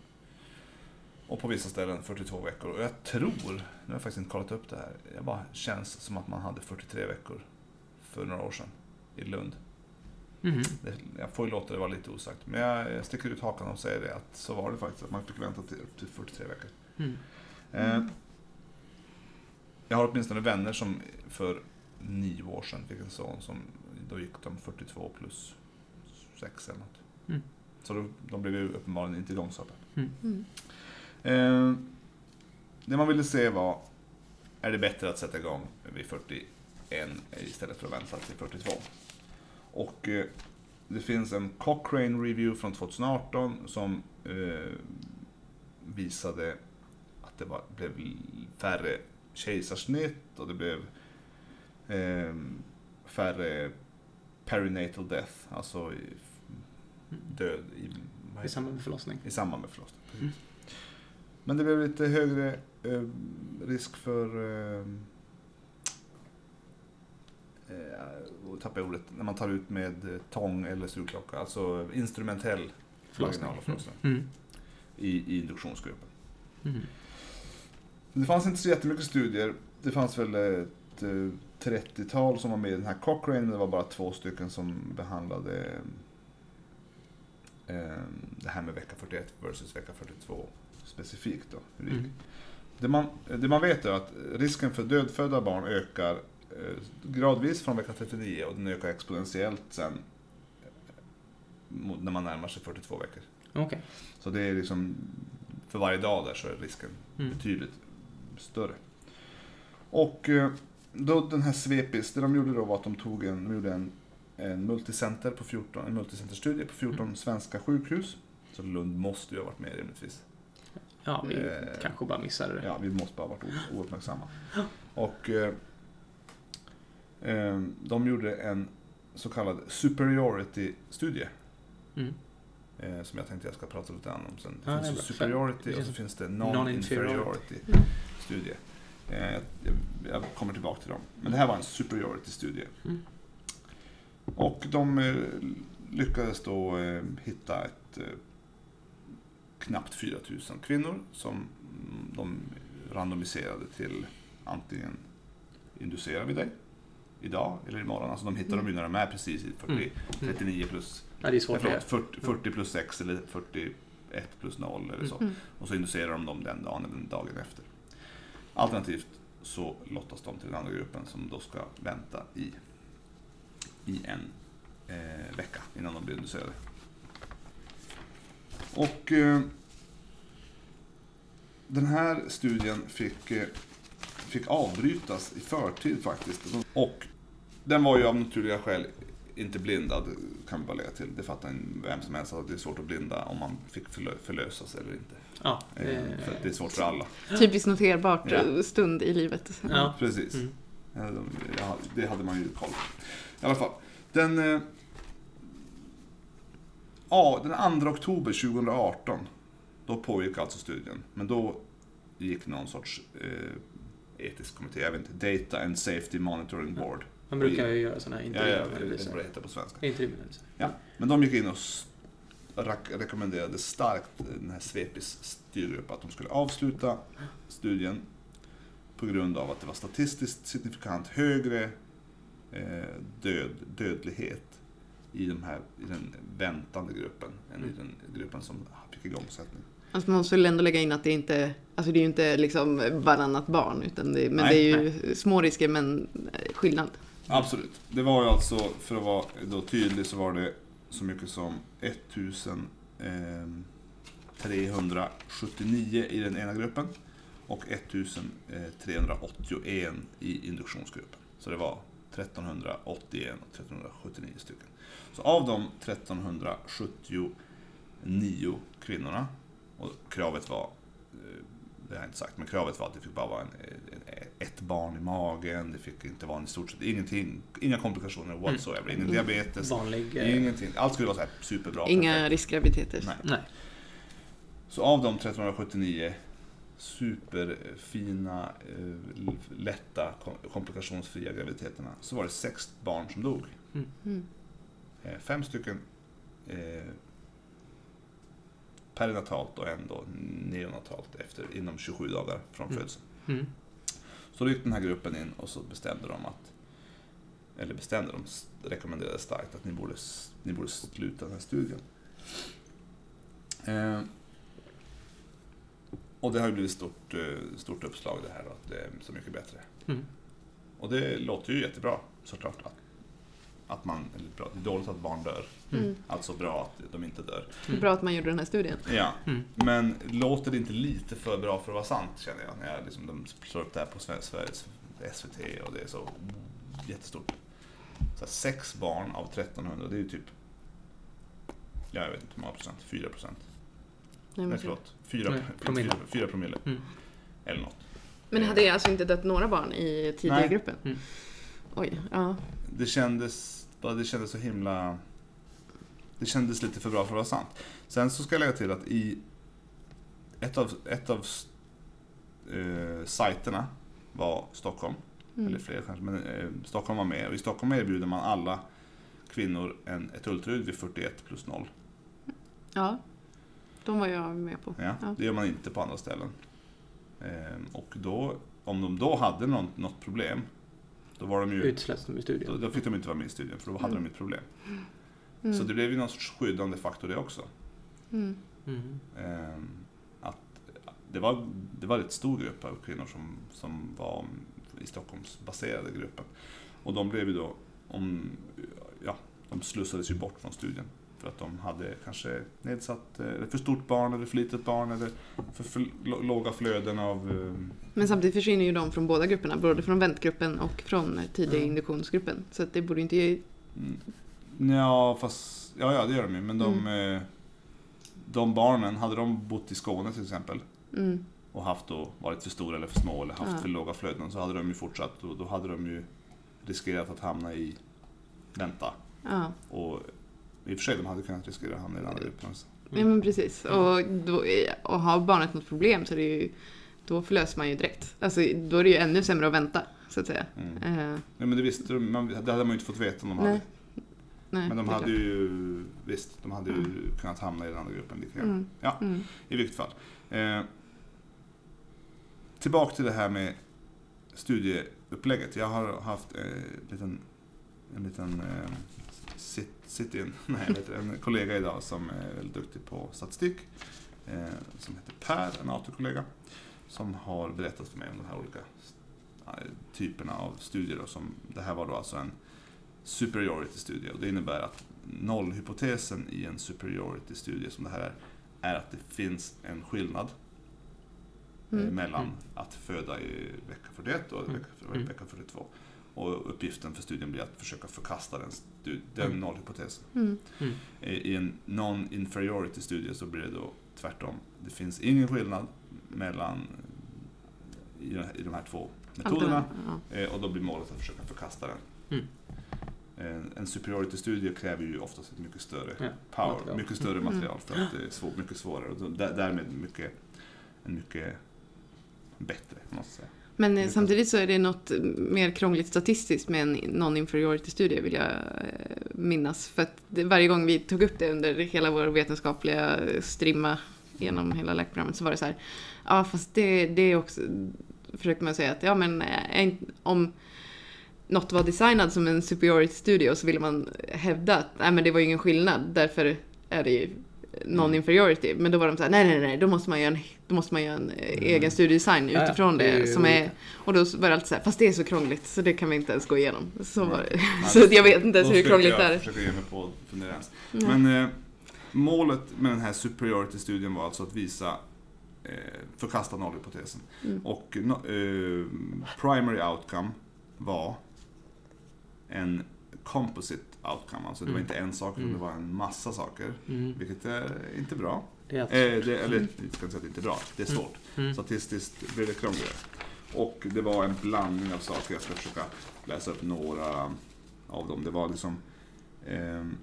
Speaker 2: Och på vissa ställen 42 veckor. Och jag tror, nu har jag faktiskt inte kollat upp det här. Det bara känns som att man hade 43 veckor för några år sedan i Lund.
Speaker 1: Mhm.
Speaker 2: Det, jag får ju låta det vara lite osagt. Men jag, jag sticker ut hakan och säger det att så var det faktiskt. Att man fick vänta till upp till 43 veckor.
Speaker 1: Mm.
Speaker 2: Eh, jag har åtminstone vänner som för nio år sedan fick en son som då gick de 42 plus 6 eller något.
Speaker 1: Mm.
Speaker 2: Så då, de blev ju uppenbarligen inte igångsatta.
Speaker 3: Mm.
Speaker 2: Eh, det man ville se var, är det bättre att sätta igång vid 41 istället för att vänta till 42? Och eh, det finns en Cochrane Review från 2018 som eh, visade att det var, blev färre kejsarsnitt och det blev eh, färre perinatal death, alltså i, död i,
Speaker 1: I samband med förlossning.
Speaker 2: i samband med förlossning.
Speaker 1: Mm.
Speaker 2: Men det blev lite högre eh, risk för... Eh, eh, tappar ordet. När man tar ut med eh, tång eller sugklocka. Alltså instrumentell
Speaker 1: Förlossning.
Speaker 2: förlossning
Speaker 1: Mm.
Speaker 2: i, i induktionsgruppen.
Speaker 1: Mm.
Speaker 2: Det fanns inte så jättemycket studier. Det fanns väl ett eh, 30-tal som var med i den här Cochrane, men det var bara två stycken som behandlade eh, det här med vecka 41 versus vecka 42 specifikt. Då, hur det.
Speaker 1: Mm.
Speaker 2: Det, man, det man vet är att risken för dödfödda barn ökar eh, gradvis från vecka 39 och den ökar exponentiellt sen eh, när man närmar sig 42 veckor.
Speaker 1: Okej.
Speaker 2: Så det är liksom, för varje dag där så är risken
Speaker 1: Mm.
Speaker 2: betydligt större. Och eh, då den här Svepis, det de gjorde då var att de tog en, de gjorde en, en multicenter på 14, en multicenterstudie på 14
Speaker 1: Mm. svenska
Speaker 2: sjukhus. Så Lund måste ju ha varit med rimligtvis.
Speaker 1: Ja, vi
Speaker 2: Eh,
Speaker 1: kanske bara missade det.
Speaker 2: Ja, vi måste bara ha varit ouppmärksamma. Och eh, eh, de gjorde en så kallad superiority-studie.
Speaker 1: Mm.
Speaker 2: Eh, som jag tänkte jag ska prata lite om sen.
Speaker 1: Ja,
Speaker 2: Det
Speaker 1: det är
Speaker 2: finns ju superiority
Speaker 1: Det
Speaker 2: och så finns det
Speaker 1: Non-inferiority.
Speaker 2: non-inferiority-studie. Jag, jag kommer tillbaka till dem. Men det här var en superiority-studie.
Speaker 1: Mm.
Speaker 2: Och de eh, lyckades då eh, hitta ett eh, knappt 4000 kvinnor som mm, de randomiserade till antingen inducerar vi dig idag eller imorgon. Alltså de hittar dem ju när de är precis i 40,
Speaker 1: Mm.
Speaker 2: 39 plus
Speaker 1: Ja, det är svårt
Speaker 2: förlåt,
Speaker 1: det.
Speaker 2: 40, 40 plus 6 eller 41 plus 0 eller så.
Speaker 3: Mm.
Speaker 2: Och så inducerar de dem den dagen eller den dagen efter. Alternativt så lottas de till den andra gruppen som då ska vänta i, i en eh, vecka innan de blir inducerade. Och eh, den här studien fick, eh, fick avbrytas i förtid faktiskt. Och den var ju av naturliga skäl inte blindad, kan vi bara lägga till. Det fattar vem som helst att det är svårt att blinda om man fick förlö- förlösas eller inte.
Speaker 1: Ja,
Speaker 2: Eh,
Speaker 1: det,
Speaker 2: För det är svårt för alla.
Speaker 3: Typiskt noterbart
Speaker 2: Ja.
Speaker 3: eh, stund i livet.
Speaker 1: Ja.
Speaker 2: Precis.
Speaker 1: Mm.
Speaker 2: Ja, det hade man ju koll på. I alla fall. Den, eh, ja, den 2 oktober 2018, då pågick alltså studien. Men då gick någon sorts eh, etisk kommitté, jag vet inte, Data and Safety Monitoring Board.
Speaker 1: Man brukar ju göra sådana här
Speaker 2: Ja, ja,
Speaker 1: intervjuanalyser.
Speaker 2: vad det heter på svenska.
Speaker 1: Intervjuanalyser.
Speaker 2: Ja, men de gick in och rekommenderade starkt den här Svepis styrgrupp att de skulle avsluta studien på grund av att det var statistiskt signifikant högre eh, död, dödlighet i, de här, i den väntande gruppen än i den gruppen som fick igångsättning.
Speaker 3: Alltså man måste väl ändå lägga in att det inte, alltså det är ju inte liksom varannat barn, utan det, men
Speaker 2: Nej,
Speaker 3: det är ju små risker men eh, skillnad.
Speaker 2: Absolut. Det var ju alltså, för att vara då tydlig, så var det så mycket som 1379 ehm, i den ena gruppen och 1381 eh, i induktionsgruppen. Så det var 1381 och 1379 stycken. Så av de 1379 kvinnorna, och kravet var eh, det har jag inte sagt, men kravet var att det fick bara vara en, en, ett barn i magen, det fick inte vara en i stort sett ingenting, inga komplikationer whatsoever, ingen
Speaker 3: Mm.
Speaker 2: diabetes,
Speaker 1: Vanlig... eh,
Speaker 2: ingenting. Allt skulle vara så här superbra.
Speaker 3: Inga
Speaker 2: perfekt.
Speaker 3: riskgraviditeter.
Speaker 2: Nej.
Speaker 1: Nej.
Speaker 2: Så av de 1379 superfina, eh, lätta, kom- komplikationsfria graviditeterna så var det sex barn som dog.
Speaker 3: Mm.
Speaker 2: Eh, Fem stycken eh, perinatalt och en då neonatalt efter, inom 27 dagar från
Speaker 1: Mm.
Speaker 2: födseln.
Speaker 1: Mm.
Speaker 2: Så då gick den här gruppen in och så bestämde de att, eller bestämde de, rekommenderade starkt att ni borde, ni borde sluta den här studien. Eh, och det har ju blivit stort, eh, stort uppslag det här att det är så mycket bättre.
Speaker 1: Mm.
Speaker 2: Och det låter ju jättebra såklart. Att, att man, eller bra, det är dåligt att barn dör.
Speaker 3: Mm.
Speaker 2: Alltså bra att de inte dör.
Speaker 3: Det är bra att man gjorde den här studien.
Speaker 2: Ja,
Speaker 1: Mm.
Speaker 2: men låter det inte lite för bra för att vara sant känner jag. När jag liksom, de slår upp det här på Sveriges, SVT och det är så jättestort. Så här, sex barn av 1300, det är ju typ, ja, jag vet inte hur många procent, 4 procent.
Speaker 3: Nej,
Speaker 2: Nej
Speaker 3: men,
Speaker 2: förlåt, 4
Speaker 1: Nej, promille.
Speaker 2: promille. 4 promille.
Speaker 1: Mm.
Speaker 2: Eller något.
Speaker 3: men det hade alltså inte dött några barn i tidigare
Speaker 2: Nej.
Speaker 3: gruppen? Oj, ja.
Speaker 2: Det kändes, bara det kändes så himla... Det kändes lite för bra för att vara sant. Sen så ska jag lägga till att i ett av, ett av eh, sajterna var Stockholm,
Speaker 3: Mm.
Speaker 2: eller fler kanske, men eh, Stockholm var med. Och i Stockholm erbjuder man alla kvinnor en, ett ultraljud vid 41 plus 0.
Speaker 3: Ja, de var jag med på.
Speaker 2: Ja,
Speaker 3: Ja.
Speaker 2: Det gör man inte på andra ställen. Ehm, och då, om de då hade något, något problem, då var de ju...
Speaker 1: Utsläpps de i
Speaker 2: Då,
Speaker 1: studion.
Speaker 2: då fick de inte vara med i studien, för då hade
Speaker 3: Mm.
Speaker 2: de ett problem.
Speaker 3: Mm.
Speaker 2: Så det blev ju någon sorts skyddande faktor det också.
Speaker 3: Mm.
Speaker 1: Mm.
Speaker 2: Ehm, att det, var, det var ett stor grupp av kvinnor som, som var i Stockholmsbaserade gruppen. Och de blev ju då, om, ja, de slussades ju bort från studien. För att de hade kanske nedsatt, eh, för stort barn eller för litet barn eller för, för låga flöden av... ehm,
Speaker 3: Men samtidigt försvinner ju de från båda grupperna, både från väntgruppen och från tidiga
Speaker 1: Ja.
Speaker 3: induktionsgruppen. Så att det borde inte ge...
Speaker 2: Mm. Ja, fast... Ja, ja, det gör de ju. Men de, eh, de barnen, hade de bott i Skåne till exempel
Speaker 3: Mm.
Speaker 2: och haft då, varit för stora eller för små eller haft
Speaker 3: Ja.
Speaker 2: för låga flöden så hade de ju fortsatt och då hade de ju riskerat att hamna i vänta.
Speaker 3: Ja.
Speaker 2: Och i och för sig, de hade kunnat riskera att hamna i den andra gruppen. också.
Speaker 3: ja, men precis. Och, då, och har barnet något problem så är det ju, då förlöser man ju direkt. Alltså, då är det ju ännu sämre att vänta, så att säga.
Speaker 2: Mm.
Speaker 3: Eh,
Speaker 2: Ja, men det visste man, det hade man ju inte fått veta om de hade.
Speaker 3: nej. Nej,
Speaker 2: Men de hade
Speaker 3: klart.
Speaker 2: ju, visst, de hade ju
Speaker 3: Mm.
Speaker 2: kunnat hamna i den andra gruppen lika.
Speaker 3: Mm.
Speaker 2: Ja.
Speaker 3: Mm.
Speaker 2: I vilket fall. Eh, tillbaka till det här med studieupplägget. Jag har haft eh, en liten, en liten eh, sit, sit-in, nej, det, en kollega idag som är väldigt duktig på statistik. Eh, som heter Per, en autokollega. Som har berättat för mig om de här olika typerna av studier. Då, som, det här var då alltså en superiority-studie. Och det innebär att nollhypotesen i en superiority-studie som det här är, är att det finns en skillnad eh,
Speaker 3: Mm.
Speaker 2: mellan
Speaker 1: Mm.
Speaker 2: att föda i vecka 41 och
Speaker 1: Mm.
Speaker 2: vecka,
Speaker 1: Mm.
Speaker 2: vecka 42. Och uppgiften för studien blir att försöka förkasta den, den
Speaker 1: Mm.
Speaker 2: nollhypotesen.
Speaker 3: Mm.
Speaker 1: Mm.
Speaker 2: I en non-inferiority studie så blir det då tvärtom. Det finns ingen skillnad mellan i de här- i de här två metoderna
Speaker 3: Ja.
Speaker 2: eh, och då blir målet att försöka förkasta den.
Speaker 1: Mm.
Speaker 2: En, en superiority-studie kräver ju oftast ett mycket större
Speaker 1: Ja,
Speaker 2: power,
Speaker 1: material.
Speaker 2: mycket större
Speaker 3: Mm.
Speaker 2: material för att det är svår, mycket svårare och därmed mycket, en mycket bättre, måste jag säga.
Speaker 3: Men samtidigt så är det något mer krångligt statistiskt med en non-inferiority-studie vill jag eh, minnas. För att varje gång vi tog upp det under hela vår vetenskapliga strimma genom hela läkarprogrammet så var det så här, ja fast det, det är också, försökte man säga att ja men eh, om något var designat som en superiority-studie så ville man hävda att nej men det var ju ingen skillnad, därför är det ju non-inferiority. Men då var de så här, nej nej nej, då måste man göra en, då måste man göra en eh, egen studiedesign
Speaker 1: Ja, ja,
Speaker 3: utifrån
Speaker 1: det är
Speaker 3: det. som är, och då var det alltid så här, fast det är så krångligt så det kan vi inte ens gå igenom. Så var det.
Speaker 2: Nej,
Speaker 3: Så jag vet inte ens hur krångligt det
Speaker 2: jag
Speaker 3: är.
Speaker 2: försöka ge mig på att fundera ens. Men eh, målet med den här superiority-studien var alltså att visa eh, förkasta nollhypotesen.
Speaker 3: Mm.
Speaker 2: Och no, eh, primary outcome var en composite outcome. Alltså det var
Speaker 1: Mm.
Speaker 2: inte en sak, utan
Speaker 1: Mm.
Speaker 2: det var en massa saker.
Speaker 1: Mm.
Speaker 2: Vilket är inte bra.
Speaker 1: Det är alltså
Speaker 2: Eh, det, eller, jag ska inte säga att det inte är bra. Det är
Speaker 1: Mm.
Speaker 2: svårt.
Speaker 1: mm.
Speaker 2: Statistiskt blir det krångligare. Och det var en blandning av saker. Jag ska försöka läsa upp några av dem. Det var liksom ehm,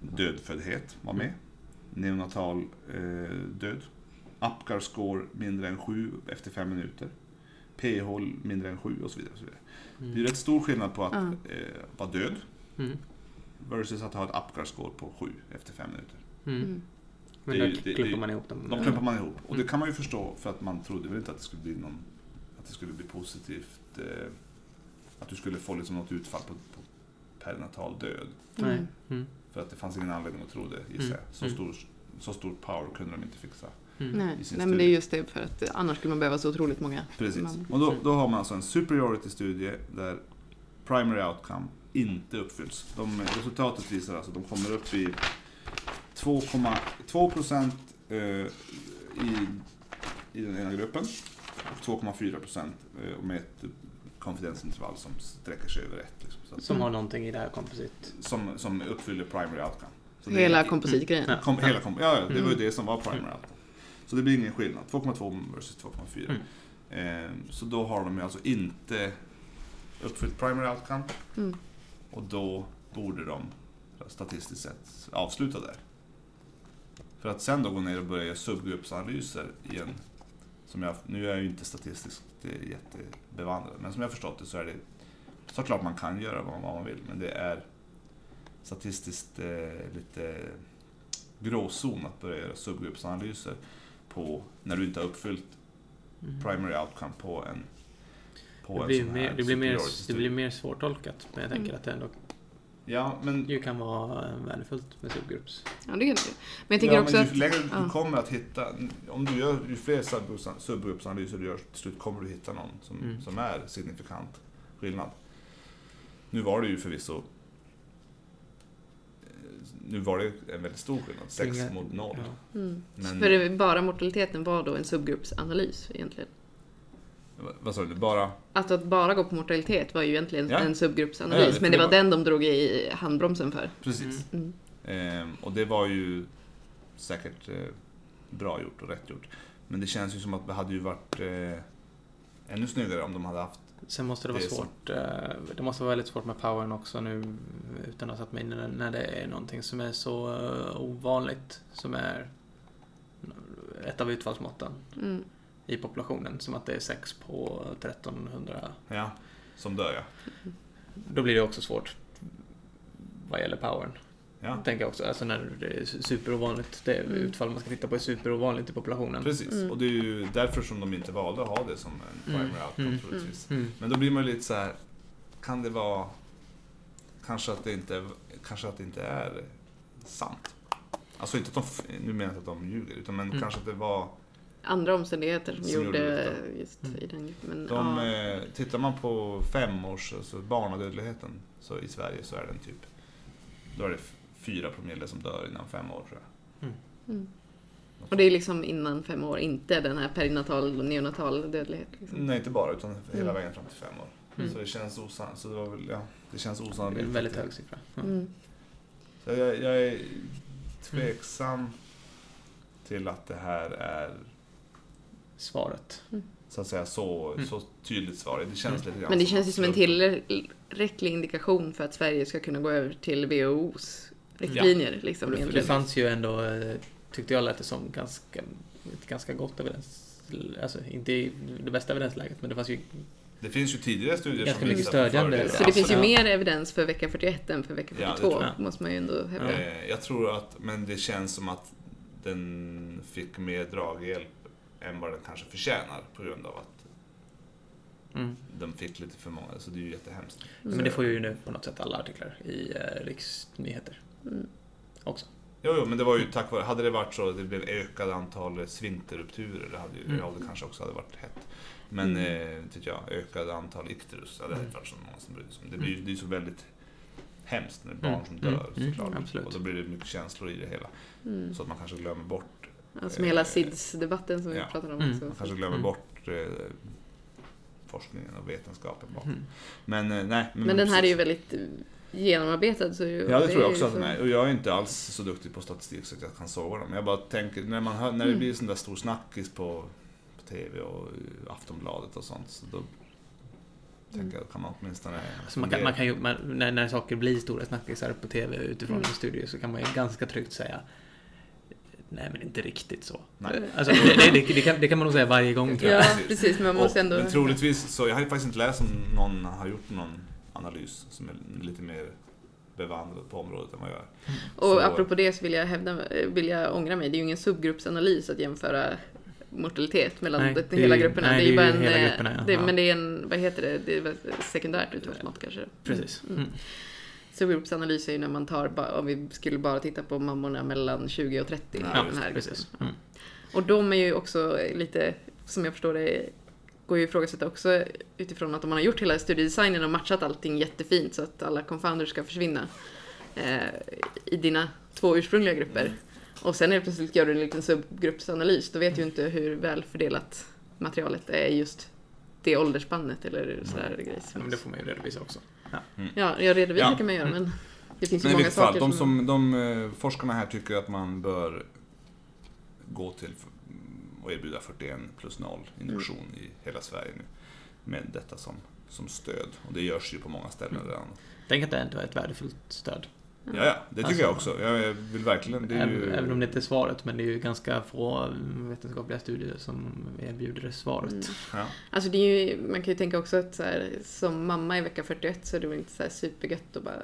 Speaker 2: dödföddhet var med. Neonatal eh, död. Apgar score mindre än 7 efter 5 minuter. P-håll mindre än 7 och så vidare. Och så vidare. Det är
Speaker 1: Mm.
Speaker 2: rätt stor skillnad på att
Speaker 3: Ja.
Speaker 2: eh, vara död
Speaker 1: Mm.
Speaker 2: versus att ha ett Apgar score på 7 efter 5 minuter.
Speaker 1: Mm.
Speaker 3: Mm.
Speaker 1: Men då
Speaker 2: det-
Speaker 1: klumpar man ihop dem.
Speaker 2: De klumpar man ihop. Och det
Speaker 1: Mm.
Speaker 2: kan man ju förstå för att man trodde väl inte att det skulle bli någon att det skulle bli positivt. Eh, att du skulle få liksom något utfall på, på perinatal död.
Speaker 3: Mm.
Speaker 1: Mm.
Speaker 2: För att det fanns ingen anledning att tro det, gissar jag. Så,
Speaker 1: Mm.
Speaker 2: stor, så stor power kunde de inte fixa.
Speaker 1: Mm.
Speaker 3: Nej. Nej, men det är just det för att annars skulle man behöva så otroligt många.
Speaker 2: Precis.
Speaker 3: Man-
Speaker 2: Och då, då har man alltså en superiority-studie där primary outcome inte uppfylls. De, resultatet visar alltså att de kommer upp i 2,2 procent eh, i, i den ena gruppen och 2,4 procent eh, med ett konfidensintervall som sträcker sig över ett. Liksom, så att,
Speaker 1: Som har någonting i det här komposit.
Speaker 2: som, som uppfyller primary outcome. Så det
Speaker 3: Hela kompositgrejen.
Speaker 1: Ja.
Speaker 2: Kom, hela kom, ja, ja, det var ju
Speaker 1: Mm.
Speaker 2: det som var primary
Speaker 1: Mm.
Speaker 2: outcome. Så det blir ingen skillnad. 2,2 versus 2,4.
Speaker 1: Mm.
Speaker 2: Eh, så då har de ju alltså inte uppfyllt primary outcome
Speaker 3: Mm.
Speaker 2: Och då borde de statistiskt sett avsluta där. För att sen då gå ner och börja göra subgruppsanalyser i en, som jag, nu är jag ju inte statistiskt jättebevandrad, men som jag förstått det så är det såklart man kan göra vad vad man vill, men det är statistiskt eh, lite gråzon att börja göra subgruppsanalyser på när du inte har uppfyllt
Speaker 1: Mm.
Speaker 2: primary outcome på en på
Speaker 1: Det
Speaker 2: en
Speaker 1: blir,
Speaker 2: sån
Speaker 1: mer,
Speaker 2: här
Speaker 1: det, blir mer, det blir mer svårtolkat. Men jag tänker
Speaker 3: Mm.
Speaker 1: att det ändå
Speaker 2: Ja, men,
Speaker 1: ju kan vara eh, värdefullt med subgrupps.
Speaker 3: Ja, det kan det. Men jag tänker
Speaker 2: ja,
Speaker 3: också
Speaker 2: men ju
Speaker 3: att...
Speaker 2: längre du
Speaker 3: ja.
Speaker 2: kommer att hitta, om du gör ju fler subgruppsan- subgruppsanalyser du gör, till slut kommer du hitta någon som,
Speaker 1: Mm.
Speaker 2: som är signifikant skillnad. Nu var det ju förvisso eh, nu var det en väldigt stor skillnad, 6
Speaker 1: Inga-
Speaker 2: mot 0.
Speaker 1: Ja.
Speaker 3: Mm.
Speaker 2: Men-
Speaker 3: För det, bara mortaliteten var då en subgruppsanalys egentligen.
Speaker 2: Va- Vad sa du? Bara...
Speaker 3: Alltså att bara gå på mortalitet var ju egentligen
Speaker 2: Ja.
Speaker 3: en subgruppsanalys,
Speaker 2: ja, för
Speaker 3: men
Speaker 2: det
Speaker 3: det var
Speaker 2: var-
Speaker 3: den de drog i handbromsen för.
Speaker 2: Precis.
Speaker 3: Mm.
Speaker 2: Ehm, och det var ju säkert eh, bra gjort och rätt gjort. Men det känns ju som att det hade ju varit eh, ännu snyggare om de hade haft...
Speaker 1: Sen måste det vara
Speaker 2: Det
Speaker 1: svårt. eh, Det måste vara väldigt svårt med powern också nu utan att ha satt mig in det, när det är någonting som är så eh, ovanligt som är ett av utfallsmåtten
Speaker 3: Mm.
Speaker 1: I populationen som att det är 6 på 1300.
Speaker 2: Ja, som dör ja.
Speaker 1: Då blir det också svårt vad gäller powern.
Speaker 2: ja.
Speaker 1: Tänker jag också. Alltså när det är superovanligt. Det
Speaker 3: Mm.
Speaker 1: utfall man ska titta på är superovanligt i populationen.
Speaker 2: Precis,
Speaker 3: Mm.
Speaker 2: och det är ju därför som de inte valde att ha det som en
Speaker 1: Mm.
Speaker 2: primary outcome
Speaker 1: Mm.
Speaker 2: troligtvis.
Speaker 1: Mm.
Speaker 2: Men då blir man ju lite så här, kan det vara... Kanske att det inte, kanske att det inte är sant. Alltså inte att de, nu menar jag inte att de ljuger, utan men
Speaker 1: Mm.
Speaker 2: kanske att det var...
Speaker 3: Andra omständigheter som,
Speaker 2: Som
Speaker 3: gjorde
Speaker 2: gjorde
Speaker 3: just
Speaker 1: Mm.
Speaker 3: i den gruppen. Men,
Speaker 2: De,
Speaker 3: ja.
Speaker 2: eh, tittar man på femårs, alltså barnadödligheten så i Sverige så är den typ, då är det fyra promille som dör innan fem år tror jag.
Speaker 3: Mm. Och det är liksom innan fem år, inte den här perinatal och neonatal dödlighet. Liksom.
Speaker 2: Nej, inte bara, utan hela
Speaker 3: Mm.
Speaker 2: vägen fram till fem år.
Speaker 1: Mm.
Speaker 2: Så det känns osannolikt. Så det, var väl, ja, det känns
Speaker 1: Det är
Speaker 2: osannolikt.
Speaker 1: en väldigt hög siffra.
Speaker 3: Mm.
Speaker 2: Så jag, jag är tveksam till att det här är
Speaker 1: Svaret.
Speaker 2: så att säga så,
Speaker 1: Mm.
Speaker 2: så tydligt svar. Det känns lite grann
Speaker 3: Men det
Speaker 2: som
Speaker 3: känns ju som en tillräcklig indikation för att Sverige ska kunna gå över till WHOs riktlinjer. Liksom,
Speaker 1: Och det, det fanns ju ändå, eh, tyckte jag lät det som, ganska, ett ganska gott evidens. Alltså inte det bästa evidensläget, men det fanns ju
Speaker 2: Det finns ju tidigare studier
Speaker 1: Ganska
Speaker 2: som
Speaker 1: mycket
Speaker 2: på
Speaker 1: stödjande.
Speaker 3: Så det finns ju
Speaker 1: Ja.
Speaker 3: mer evidens för vecka 41 än för vecka
Speaker 2: Ja, det
Speaker 3: 42,
Speaker 2: tror
Speaker 1: jag.
Speaker 3: måste man ju ändå hävda.
Speaker 2: Eh, Jag tror att, men det känns som att den fick mer draghjälp än vad den kanske förtjänar på grund av att
Speaker 1: Mm.
Speaker 2: de fick lite för många, så det är ju jättehemskt.
Speaker 1: Men det får ju nu på något sätt alla artiklar i eh, riksnyheter
Speaker 3: Mm.
Speaker 1: också.
Speaker 2: Jo, jo, men det var ju tack vare, hade det varit så att det blev ökat antal svinterrupturer, det hade ju,
Speaker 1: Mm.
Speaker 2: ja, det kanske också hade varit hett. Men,
Speaker 3: Mm.
Speaker 2: eh, tycker jag, ökad antal ikterus, ja, det hade
Speaker 1: Mm.
Speaker 2: inte varit så många som brydde sig om. Det blir ju ju så väldigt hemskt när det är barn
Speaker 1: Mm.
Speaker 2: som dör
Speaker 1: Mm. Mm,
Speaker 2: såklart. Och då blir det mycket känslor i det hela.
Speaker 3: Mm.
Speaker 2: Så att man kanske glömmer bort,
Speaker 3: Alltså med hela SIDS-debatten som vi
Speaker 2: ja.
Speaker 3: pratade om.
Speaker 1: Mm.
Speaker 2: man kanske glömmer
Speaker 1: Mm.
Speaker 2: bort eh, forskningen och vetenskapen bakom.
Speaker 1: Mm.
Speaker 2: Men eh, nej.
Speaker 3: Men den här är ju väldigt genomarbetad så ju-
Speaker 2: Ja, det
Speaker 3: är
Speaker 2: tror jag också att
Speaker 3: så-
Speaker 2: den är. Och jag är inte alls så duktig på statistik så att jag kan såga dem. Jag bara tänker, när, man hör, när det
Speaker 3: Mm.
Speaker 2: blir sån där stor snackis på, på TV och Aftonbladet och sånt, så då tänker jag, kan man åtminstone...
Speaker 1: Alltså man kan, man kan ju, man, när, när saker blir stora snackisar på TV utifrån
Speaker 3: Mm.
Speaker 1: en studio så kan man ju ganska tryggt säga Nej men inte riktigt så.
Speaker 2: Nej.
Speaker 1: Alltså, det, det, det, det, kan, det kan man nog säga varje gång tror jag.
Speaker 3: Ja,
Speaker 2: Precis.
Speaker 3: men man måste
Speaker 2: och,
Speaker 3: ändå...
Speaker 2: Men troligtvis, så jag har ju faktiskt inte läst om någon har gjort någon analys som är lite mer bevandrad på området än vad jag är.
Speaker 3: Och
Speaker 2: Så-
Speaker 3: apropå det så vill jag, hävda, vill jag ångra mig. Det är ju ingen subgruppsanalys att jämföra mortalitet mellan
Speaker 1: Nej,
Speaker 3: de,
Speaker 1: det
Speaker 3: hela grupperna.
Speaker 1: nej,
Speaker 3: det är ju bara en...
Speaker 1: hela
Speaker 3: eh,
Speaker 1: grupperna, ja.
Speaker 3: det. Men det är en, vad heter det, det är sekundärt utfallsmått kanske.
Speaker 1: Precis.
Speaker 3: Mm.
Speaker 1: Mm.
Speaker 3: Subgruppsanalys är ju när man tar, om vi skulle bara titta på mammorna mellan 20 och 30.
Speaker 2: Ja,
Speaker 3: den här
Speaker 1: precis. Mm.
Speaker 3: Och de är ju också lite, som jag förstår det, går ju att ifrågasätta också utifrån att om man har gjort hela studiedesignen och matchat allting jättefint så att alla confounders ska försvinna eh, i dina två ursprungliga grupper. Och sen är plötsligt gör du en liten subgruppsanalys, då vet du ju inte hur väl fördelat materialet är just det åldersspannet eller sådär grejer.
Speaker 1: Ja, men det får man ju redovisa också.
Speaker 3: Ja, jag redovisar
Speaker 2: Ja.
Speaker 3: kan man göra men det finns ju
Speaker 2: Men i
Speaker 3: många
Speaker 2: fall,
Speaker 3: saker
Speaker 2: de,
Speaker 3: som...
Speaker 2: som, de eh, forskarna här tycker att man bör gå till och erbjuda 41 plus 0 induktion
Speaker 3: Mm.
Speaker 2: i hela Sverige nu. Med detta som, som stöd. Och det görs ju på många ställen
Speaker 1: Mm.
Speaker 2: redan.
Speaker 1: Tänk att det ändå är ett värdefullt stöd.
Speaker 2: Ja, ja, det tycker
Speaker 1: Alltså-
Speaker 2: jag också. Jag vill verkligen... Det är
Speaker 1: Även,
Speaker 2: ju,
Speaker 1: även om det inte är svaret, men det är ju ganska få vetenskapliga studier som erbjuder det svaret.
Speaker 3: Mm.
Speaker 2: ja.
Speaker 3: Alltså det är ju, man kan ju tänka också att så här, som mamma i vecka 41 så är det väl inte så här supergött att bara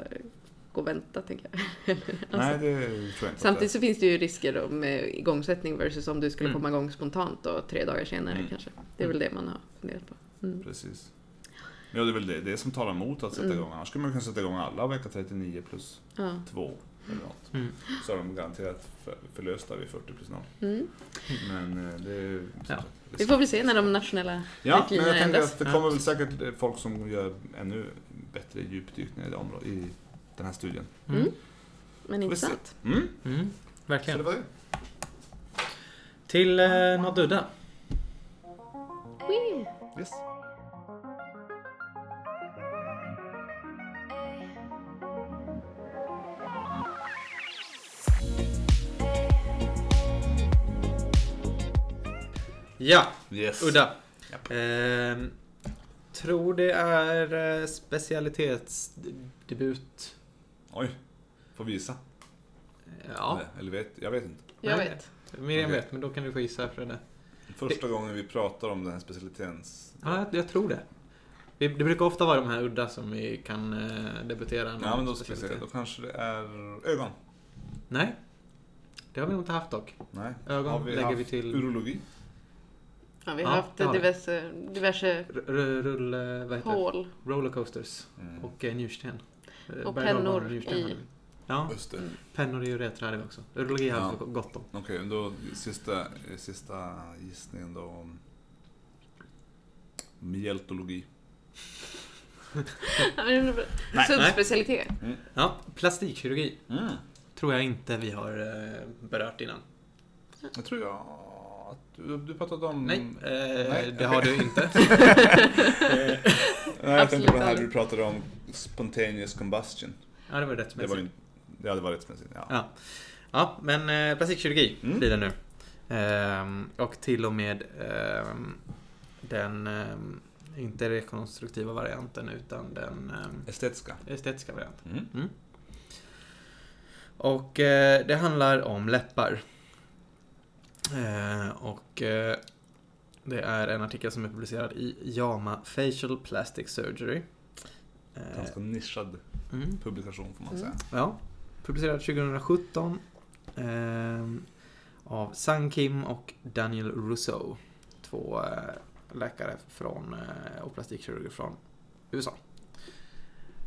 Speaker 3: gå och vänta, tänker jag. alltså,
Speaker 2: Nej, det tror jag inte.
Speaker 3: Samtidigt så finns det ju risker då med igångsättning versus om du skulle
Speaker 1: Mm.
Speaker 3: komma igång spontant då, tre dagar senare
Speaker 2: Mm.
Speaker 3: kanske. Det är väl det man har funderat på. Mm.
Speaker 2: Ja, det är väl det, det som talar emot att sätta
Speaker 3: Mm.
Speaker 2: igång. Annars skulle man kunna sätta igång alla vecka 39 plus
Speaker 3: Ja.
Speaker 2: 2 eller något.
Speaker 1: Mm.
Speaker 2: Så är de garanterat för, förlösta vid 40 plus 0.
Speaker 3: Mm.
Speaker 2: Men eh, det är
Speaker 1: Ja.
Speaker 2: sagt, det är
Speaker 3: Vi får väl se när de nationella
Speaker 2: Ja, men jag tänker att det
Speaker 1: Ja.
Speaker 2: kommer väl säkert eh, folk som gör ännu bättre djupdykningar i, det området, i den här studien.
Speaker 1: Mm.
Speaker 3: Mm. Men intressant.
Speaker 2: Mm.
Speaker 1: Mm.
Speaker 2: Så det
Speaker 1: Verkligen.
Speaker 2: var det.
Speaker 1: Till eh, något udda.
Speaker 2: Yes.
Speaker 1: Ja,
Speaker 2: Yes.
Speaker 1: udda.
Speaker 2: Japp.
Speaker 1: Ehm, tror det är eh, specialitetsdebut.
Speaker 2: Oj. Får visa.
Speaker 1: Ja,
Speaker 2: Eller, eller vet, jag vet inte.
Speaker 3: Jag
Speaker 1: Nej.
Speaker 3: vet.
Speaker 1: Miriam
Speaker 2: Okej.
Speaker 1: vet, men då kan du få gissa för det.
Speaker 2: Första gången vi pratar om den här specialiteten.
Speaker 1: Ja, jag, jag tror det. Vi- Det brukar ofta vara de här udda som vi kan eh, debutera.
Speaker 2: Ja, men då ska vi se. Då kanske det är ögon.
Speaker 1: Nej, det har vi nog inte haft dock.
Speaker 2: Nej.
Speaker 1: Ögon
Speaker 2: Har vi
Speaker 1: lägger
Speaker 2: haft
Speaker 1: vi till
Speaker 2: urologi?
Speaker 3: Ja, vi har
Speaker 1: Ja,
Speaker 3: haft
Speaker 1: det har vi.
Speaker 3: diverse, diverse
Speaker 1: r- r- rull... eh, Vad heter det?
Speaker 3: hål.
Speaker 1: Rollercoasters
Speaker 2: Mm.
Speaker 1: och eh, njursten.
Speaker 3: Och
Speaker 1: berg-
Speaker 3: pennor i-
Speaker 1: hade. Ja,
Speaker 2: Just det.
Speaker 3: Mm.
Speaker 1: pennor är ju rätt hade vi också. Urologi har
Speaker 2: Ja.
Speaker 1: vi gott om.
Speaker 2: Okej, då sista, sista gissningen då. Mjältologi.
Speaker 3: Subspecialitet.
Speaker 1: Ja, plastikkirurgi
Speaker 2: Mm.
Speaker 1: tror jag inte vi har eh, berört innan.
Speaker 2: Jag tror jag du, du pratade om...
Speaker 1: Nej, eh,
Speaker 2: Nej,
Speaker 1: det
Speaker 2: okej.
Speaker 1: har du inte.
Speaker 2: Nej, jag
Speaker 3: Absolut
Speaker 2: tänkte på den här du pratade om spontaneous combustion.
Speaker 1: ja, det var rätt
Speaker 2: Det var ju... Ja, det var rätt smässigt. Ja.
Speaker 1: Ja. ja, men eh, plastikkirurgi
Speaker 2: Mm.
Speaker 1: blir det nu. Ehm, och till och med ehm, den, ehm, inte rekonstruktiva varianten, utan den ehm,
Speaker 2: Estetiska.
Speaker 1: estetiska varianten.
Speaker 2: Mm.
Speaker 1: Mm. Och eh, det handlar om läppar. Eh, och eh, det är en artikel som är publicerad i JAMA Facial Plastic Surgery. Eh,
Speaker 2: Ganska nischad
Speaker 1: mm.
Speaker 2: publikation får man
Speaker 3: Mm.
Speaker 2: säga.
Speaker 1: Ja, publicerad 2017 ehm, av Sang Kim och Daniel Rousseau. Två eh, läkare från, eh, och plastikkirurger från USA.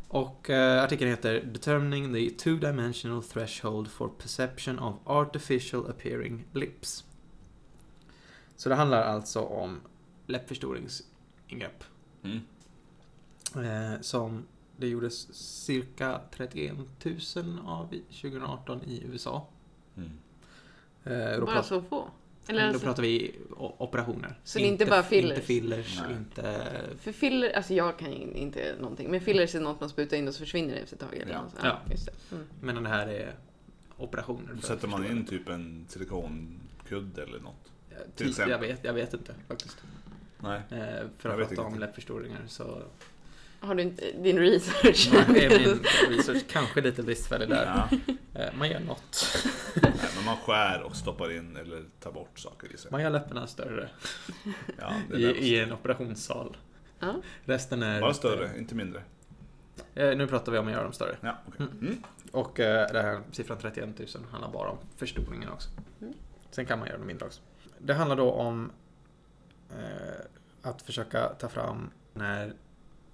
Speaker 1: Och eh, artikeln heter Determining the two-dimensional threshold for perception of artificial appearing lips. Så det handlar alltså om läppförstoringsingrepp.
Speaker 2: Mm.
Speaker 1: Eh, som det gjordes cirka 31 000 av i 2018 i USA.
Speaker 2: Mm.
Speaker 1: Eh,
Speaker 3: Bara så få. Eller
Speaker 1: Då
Speaker 3: alltså,
Speaker 1: pratar vi operationer.
Speaker 3: Så det är inte bara fillers?
Speaker 1: Inte fillers,
Speaker 2: Nej.
Speaker 1: inte...
Speaker 3: för filler, alltså jag kan inte någonting, men fillers är något man sprutar in och så försvinner det efter ett tag. Eller
Speaker 2: Ja.
Speaker 3: något.
Speaker 1: Ja.
Speaker 3: Just det. Mm.
Speaker 1: Men det här är operationer.
Speaker 2: Då sätter man in typ en silikonkudde eller något. Till exempel.
Speaker 1: jag, vet, jag vet inte faktiskt.
Speaker 2: Nej.
Speaker 1: Eh, för
Speaker 2: Jag
Speaker 1: att prata om läppförstoringar så
Speaker 3: Har du inte din research?
Speaker 1: är min research kanske lite bristfällig där.
Speaker 2: Ja.
Speaker 1: Eh, man gör något.
Speaker 2: Nej, men man skär och stoppar in eller tar bort saker i sig.
Speaker 1: Man gör läpparna större
Speaker 2: Ja, det är
Speaker 1: i, i en operationssal.
Speaker 3: Ja.
Speaker 1: Resten är...
Speaker 2: Bara större, inte mindre.
Speaker 1: Eh, nu pratar vi om att göra dem större.
Speaker 2: Ja, okej.
Speaker 1: Mm.
Speaker 2: Mm.
Speaker 1: Och eh, det här siffran 31 000 handlar bara om förstoringen också.
Speaker 3: Mm.
Speaker 1: Sen kan man göra dem mindre också. Det handlar då om eh, att försöka ta fram när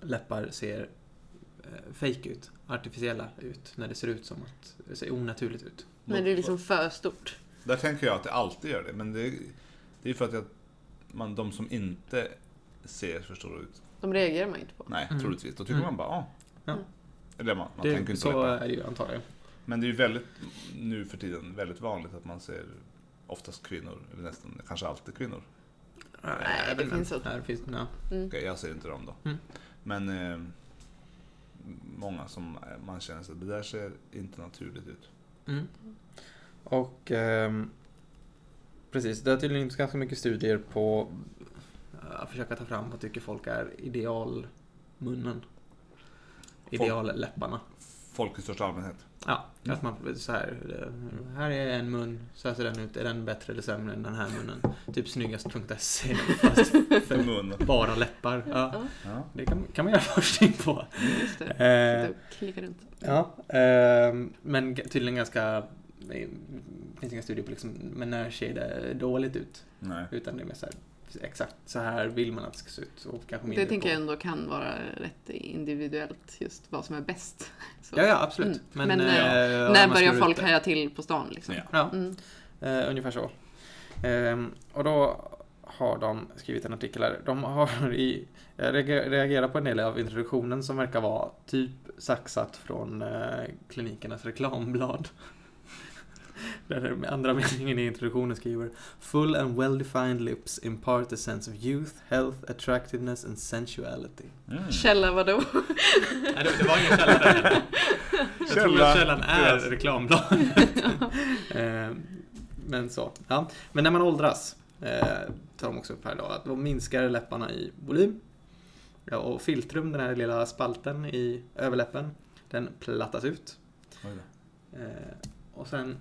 Speaker 1: läppar ser eh, fake ut, artificiella ut, när det ser ut som att det ser onaturligt ut.
Speaker 3: När det är liksom för stort.
Speaker 2: Där tänker jag att det alltid gör det, men det, det är för att jag, man, de som inte ser för stora ut,
Speaker 3: De reagerar man inte på.
Speaker 2: nej,
Speaker 1: Mm.
Speaker 2: troligtvis, då tycker
Speaker 1: Mm.
Speaker 2: man bara, ah.
Speaker 1: Ja.
Speaker 2: Eller man, man tänker
Speaker 1: Det,
Speaker 2: inte
Speaker 1: så
Speaker 2: på det.
Speaker 1: är det ju antagligen.
Speaker 2: Men det är ju väldigt, nu för tiden, väldigt vanligt att man ser oftast kvinnor, eller nästan, kanske alltid kvinnor.
Speaker 3: Nej, det
Speaker 1: vet
Speaker 3: finns så.
Speaker 1: Här finns, ja.
Speaker 3: Mm.
Speaker 2: Okej, jag ser inte dem då.
Speaker 1: Mm.
Speaker 2: Men eh, många som man känner sig, det där ser inte naturligt ut.
Speaker 1: Mm. Och ehm, precis, det har tydligen gjorts ganska mycket studier på eh, att försöka ta fram vad tycker folk är idealmunnen. Idealläpparna.
Speaker 2: Folk i största allmänhet.
Speaker 1: Ja,
Speaker 2: Mm.
Speaker 1: att man så här, eh, här är en mun, så här ser den ut, är den bättre eller sämre än den här munnen? Typ snyggast.se fast för
Speaker 2: Mun.
Speaker 1: bara läppar. Ja,
Speaker 3: Ja,
Speaker 1: det kan, kan man göra forskning på.
Speaker 3: just det.
Speaker 1: Eh,
Speaker 3: klicka runt.
Speaker 1: Ja, ehm, men tydligen ganska... Det finns inga studier på liksom, men när ser det dåligt ut?
Speaker 2: Nej.
Speaker 1: Utan det är mer så här, exakt så här vill man att det ska se ut. Och kanske
Speaker 3: Det tänker
Speaker 1: på.
Speaker 3: jag ändå kan vara rätt individuellt, just vad som är bäst. Så.
Speaker 1: Ja, ja, absolut.
Speaker 3: Mm.
Speaker 1: Men,
Speaker 3: Men,
Speaker 1: eh, om
Speaker 3: När börjar folk haja till på stan liksom?
Speaker 2: Ja.
Speaker 1: Ja,
Speaker 3: Mm.
Speaker 1: eh, ungefär så. Ehm, och då har de skrivit en artikel här. De har i, jag reagerar på en del av introduktionen som verkar vara typ saxat från eh, klinikernas reklamblad. Där den andra meningen i introduktionen skriver Full and well-defined lips impart a sense of youth, health, attractiveness and sensuality.
Speaker 2: Mm.
Speaker 3: Källa vadå?
Speaker 1: Nej, det, det var ingen källa där. Jag tror att källan är reklambladet. Eh, Men så. Ja. Men när man åldras, eh, tar de också upp här då, att då minskar läpparna i volym. Ja, och filtrum, den här lilla spalten i överläppen, den plattas ut.
Speaker 2: Oj då.
Speaker 1: Eh, och sen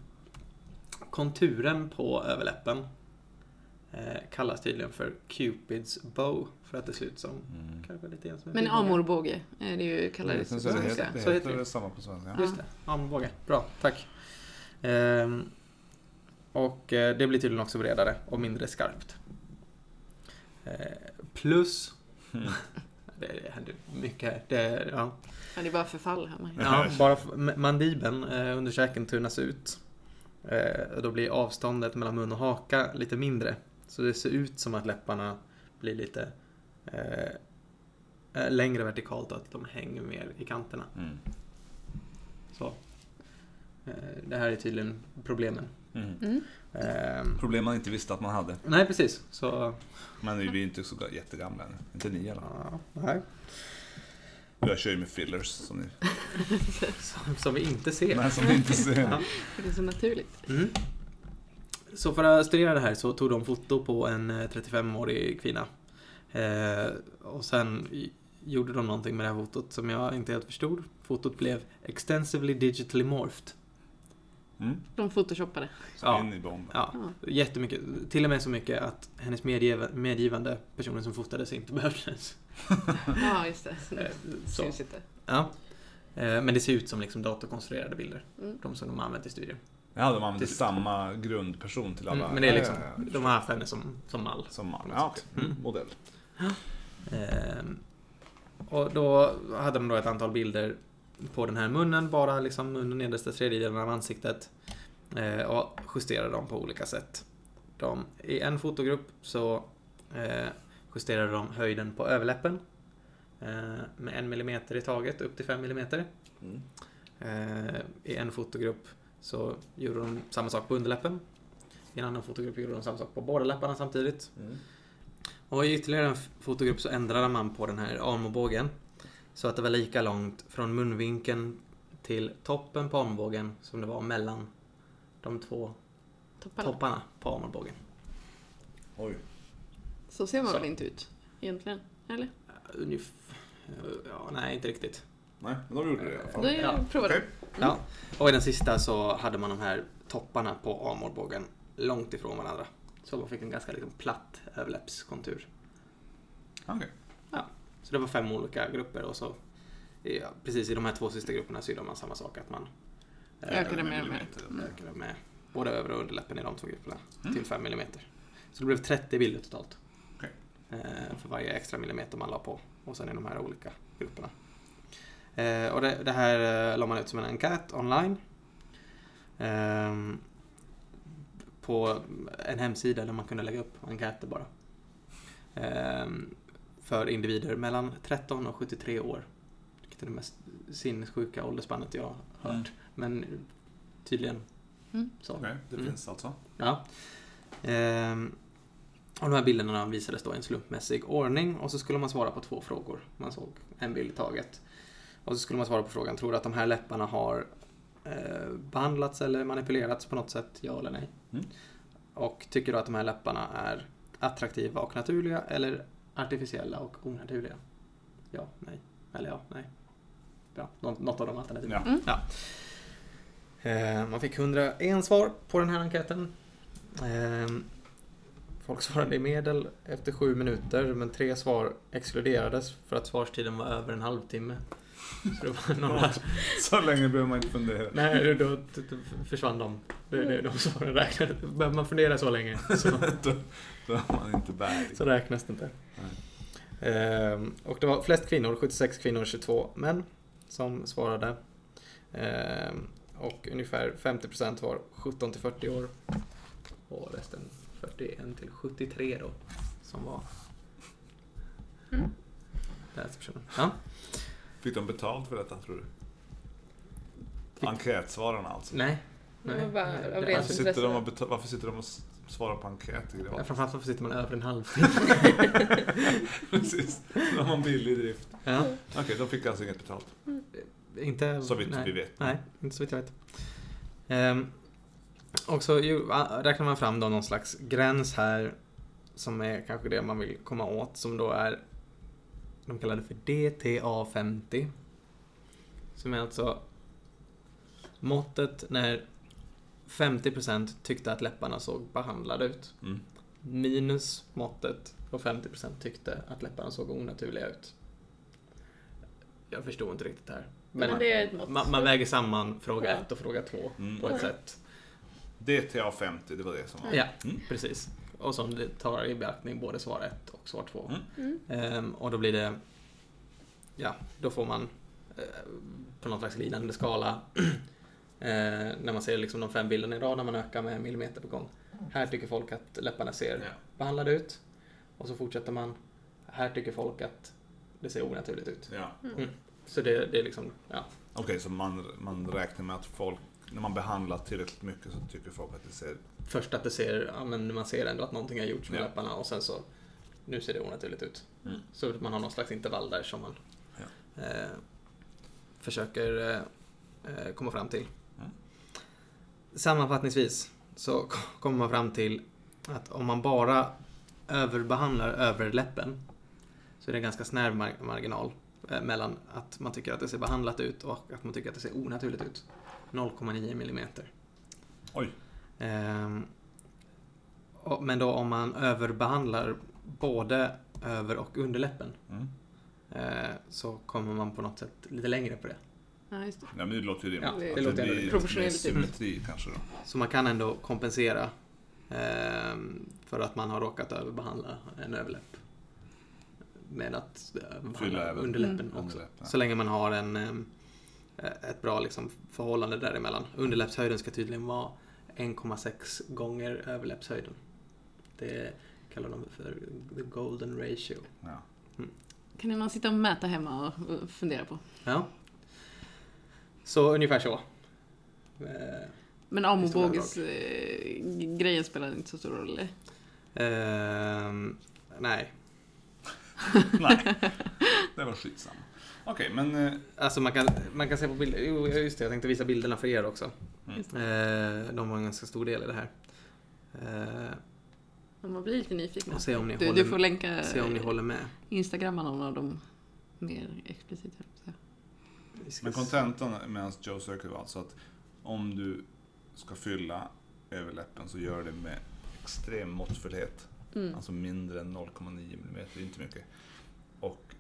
Speaker 1: konturen på överläppen eh, kallas tydligen för Cupids bow. För att det ser ut som
Speaker 2: Mm.
Speaker 1: kanske lite grann som en
Speaker 3: Men amorbåge är det ju
Speaker 2: Sen
Speaker 3: på
Speaker 2: så det, heter, det
Speaker 1: Så heter det.
Speaker 2: samma på svenska.
Speaker 1: Just det, armbåge. Bra, tack. Ehm, och eh, det blir tydligen också bredare och mindre skarpt. Eh, plus,
Speaker 2: Mm.
Speaker 1: det, det händer mycket. Det, ja.
Speaker 3: Ja, det är bara förfall här. Man.
Speaker 1: Ja, bara mandibeln eh, under käken tunnas ut. Eh, och då blir avståndet mellan mun och haka lite mindre. Så det ser ut som att läpparna blir lite eh, eh, längre vertikalt och att de hänger mer i kanterna.
Speaker 2: Mm.
Speaker 1: Så. Eh, Det här är tydligen problemen.
Speaker 2: Mm.
Speaker 3: Mm.
Speaker 1: Ehm,
Speaker 2: Problem man inte visste att man hade.
Speaker 1: nej, precis. Så,
Speaker 2: Men vi är inte så jättegamla än. Inte ni i alla fall.
Speaker 1: ja, nej.
Speaker 2: Jag kör ju med fillers som ni,
Speaker 1: Som, som vi inte ser.
Speaker 2: men som ni inte ser.
Speaker 1: Ja.
Speaker 3: Det är så naturligt.
Speaker 1: Mm. Så för att studera det här så tog de foto på en eh, 35-årig kvinna. Eh, och sen gjorde de någonting med det här fotot som jag inte helt förstod. Fotot blev extensively digitally morphed.
Speaker 2: Mm.
Speaker 3: De photoshoppade.
Speaker 2: Så
Speaker 1: Ja.
Speaker 2: in i bomben.
Speaker 1: Ja,
Speaker 3: Ja.
Speaker 1: jättemycket. Till och med så mycket att hennes medgiv- medgivande, personen som fotades, inte behövdes.
Speaker 3: Ja, just det.
Speaker 1: Eh,
Speaker 3: Så.
Speaker 1: Så.
Speaker 3: Sitter.
Speaker 1: Ja. Eh, Men det ser ut som liksom datorkonstruerade bilder.
Speaker 3: Mm.
Speaker 1: De som de använt i studier.
Speaker 2: Ja, de använder
Speaker 1: Till-
Speaker 2: samma grundperson till alla.
Speaker 1: Mm, men det är liksom,
Speaker 2: Ja, ja, ja.
Speaker 1: de har haft henne som, som mall.
Speaker 2: Som
Speaker 1: något
Speaker 2: Ja. Mm.
Speaker 1: Mm.
Speaker 2: Modell.
Speaker 1: Ehm, och då hade de då ett antal bilder på den här munnen, bara liksom under nedersta tredjedelen av ansiktet. Eh, och justerade dem på olika sätt. De, I en fotogrupp så eh, justerade de höjden på överläppen eh, med en millimeter i taget, upp till fem millimeter.
Speaker 2: Mm.
Speaker 1: Eh, I en fotogrupp så gjorde de samma sak på underläppen. I en annan fotogrupp gjorde de samma sak på båda läpparna samtidigt.
Speaker 2: Mm.
Speaker 1: Och i ytterligare en fotogrupp så ändrade man på den här armbågen. Så att det var lika långt från munvinkeln till toppen på armbågen som det var mellan de två
Speaker 3: Topparna.
Speaker 1: topparna på armbågen.
Speaker 2: Oj.
Speaker 3: Så ser man
Speaker 1: Så.
Speaker 3: väl inte ut egentligen? Eller?
Speaker 1: Ungef- Ja, nej, inte riktigt.
Speaker 2: Nej, men de gjorde det i alla fall.
Speaker 3: Då
Speaker 1: Ja,
Speaker 3: provar
Speaker 2: Okej.
Speaker 3: du.
Speaker 1: Ja. Och i den sista så hade man de här topparna på armbågen långt ifrån varandra. Så man fick en ganska liksom platt överläppskontur.
Speaker 2: Okej.
Speaker 1: Så det var fem olika grupper och så ja, precis i de här två sista grupperna så gjorde man samma sak att man eh,
Speaker 3: Ökade
Speaker 2: med millimeter.
Speaker 3: Mm.
Speaker 1: ökade med både över och underläppen i de två grupperna
Speaker 2: Mm.
Speaker 1: till 5 mm. Så det blev 30 bilder totalt.
Speaker 2: Okej.
Speaker 1: Eh, för varje extra millimeter man la på. Och sen i de här olika grupperna. Eh, och det, det här la man ut som en enkät online. Ehm, på en hemsida där man kunde lägga upp enkäter bara. För individer mellan 13 och 73 år. Vilket är det mest sinnessjuka åldersspannet jag har hört.
Speaker 2: Mm.
Speaker 1: Men tydligen
Speaker 3: Mm.
Speaker 1: så.
Speaker 2: Okej, det
Speaker 1: Mm.
Speaker 2: finns alltså.
Speaker 1: Ja. Ehm, och de här bilderna visades då i en slumpmässig ordning och så skulle man svara på två frågor. Man såg en bild i taget. Och så skulle man svara på frågan, tror du att de här läpparna har eh, behandlats eller manipulerats på något sätt, ja eller nej?
Speaker 2: Mm.
Speaker 1: Och tycker du att de här läpparna är attraktiva och naturliga eller artificiella och onaturliga? Ja, nej. Eller ja, nej. Ja, nå- något av de alternativen.
Speaker 2: Ja.
Speaker 3: Mm.
Speaker 1: Ja. Eh, Man fick 101 svar på den här enkäten. Eh, Folk svarade i medel efter sju minuter, men tre svar exkluderades för att svarstiden var över en halvtimme. Så det var några...
Speaker 2: Så länge behöver man inte fundera.
Speaker 1: Nej, då försvann de. De, de, de svaren räknades. Behöver man fundera så länge så,
Speaker 2: då, då är man inte värdig.
Speaker 1: så räknas det inte. Eh, Och det var flest kvinnor, 76 kvinnor, 22 män som svarade. Eh, Och ungefär 50% var 17 till 40 år. Och resten 41 till 73 då. Som var
Speaker 3: Mm.
Speaker 1: läspersonen. Ja.
Speaker 2: Fick de betalt för detta tror du?
Speaker 1: Fick-
Speaker 2: Enkätsvararna alltså.
Speaker 1: Nej.
Speaker 3: Det
Speaker 1: Nej.
Speaker 3: var bara
Speaker 1: Det-
Speaker 3: av
Speaker 1: det-
Speaker 3: rent
Speaker 2: Varför sitter, de och beta- varför sitter de och svarar på enkäter?
Speaker 1: Ja, Framförallt varför sitter man över en halvtimme?
Speaker 2: Precis. De har en billig drift.
Speaker 1: Ja.
Speaker 2: Okej, de fick alltså inget betalt.
Speaker 1: Inte...
Speaker 2: Så vitt
Speaker 1: nej.
Speaker 2: vi vet.
Speaker 1: Nej, inte så vitt jag vet. Ehm, och så räknar man fram då någon slags gräns här som är kanske det man vill komma åt som då är de kallar det för DTA50. Som är alltså måttet när 50% tyckte att läpparna såg behandlade ut.
Speaker 2: Mm.
Speaker 1: Minus måttet och 50% tyckte att läpparna såg onaturliga ut. Jag förstod inte riktigt det här.
Speaker 3: Men det är ett mått.
Speaker 1: Man, man väger samman fråga
Speaker 3: Ja.
Speaker 1: 1 och fråga 2
Speaker 2: Mm.
Speaker 1: på ett sätt.
Speaker 2: DTA 50, det var det som var.
Speaker 1: Ja,
Speaker 2: Mm.
Speaker 1: precis. Och som det tar i beaktning både svar 1 och svar 2.
Speaker 2: Mm.
Speaker 3: Mm.
Speaker 1: Ehm, och då blir det... Ja, då får man eh, på någon slags glidande skala eh, när man ser liksom de fem bilderna i rad när man ökar med millimeter på gång. Här tycker folk att läpparna ser
Speaker 2: Ja.
Speaker 1: behandlade ut. Och så fortsätter man. Här tycker folk att det ser onaturligt ut.
Speaker 2: Ja.
Speaker 1: Så det, det är liksom, ja.
Speaker 2: Okej, så man, man räknar med att folk, när man behandlar tillräckligt mycket så tycker folk att det ser...
Speaker 1: Först att det ser, ja men man ser ändå att någonting har gjorts med
Speaker 2: Ja.
Speaker 1: läpparna och sen så, nu ser det onaturligt ut.
Speaker 2: Mm.
Speaker 1: Så man har någon slags intervall där som man
Speaker 2: Ja.
Speaker 1: eh, försöker eh, eh, komma fram till.
Speaker 2: Mm.
Speaker 1: Sammanfattningsvis så kommer man fram till att om man bara överbehandlar överläppen så är det en ganska snäv mar- marginal mellan att man tycker att det ser behandlat ut och att man tycker att det ser onaturligt ut. 0,9 millimeter.
Speaker 2: Oj.
Speaker 1: Ehm, och- men då om man överbehandlar både över och underläppen
Speaker 2: Mm.
Speaker 1: eh, så kommer man på något sätt lite längre på det.
Speaker 3: Ja, just det.
Speaker 2: Ja, men det låter ju rimligt.
Speaker 1: Ja, det
Speaker 2: Att
Speaker 1: låter
Speaker 2: blir
Speaker 3: proportionellt.
Speaker 2: symmetri kanske då.
Speaker 1: Så man kan ändå kompensera ehm, för att man har råkat överbehandla en överläpp. Med att
Speaker 2: Fylla
Speaker 1: överbehandla
Speaker 2: även
Speaker 1: underläppen
Speaker 2: Mm.
Speaker 1: också.
Speaker 2: underläpp, ja.
Speaker 1: Så länge man har en, ehm, ett bra liksom, förhållande däremellan. Underläppshöjden ska tydligen vara 1,6 gånger överläppshöjden. Det kallar de för the golden ratio.
Speaker 2: Ja.
Speaker 3: Kan man sitta och mäta hemma och och fundera på?
Speaker 1: Ja. Så ungefär så. Eh,
Speaker 3: Men armbåges eh, grejen spelar inte så stor roll eller?
Speaker 1: Ehm, nej.
Speaker 2: Nej, det var skitsamma. Okej, men eh,
Speaker 1: Alltså man kan, man kan se på bilder. Jo, just det. Jag tänkte visa bilderna för er också.
Speaker 2: Mm.
Speaker 1: Eh, de var en ganska stor del i det här. Eh,
Speaker 3: Man blir lite nyfiken.
Speaker 1: och se om ni,
Speaker 3: Du,
Speaker 1: håller,
Speaker 3: du får länka
Speaker 1: se om ni håller med.
Speaker 3: Instagramma någon av dem mer explicit.
Speaker 2: Men kontentan med hans Joe Circle var alltså att om du ska fylla överläppen så gör det med extrem måttfullhet.
Speaker 3: Mm.
Speaker 2: Alltså mindre än 0,9 mm, det är inte mycket. Och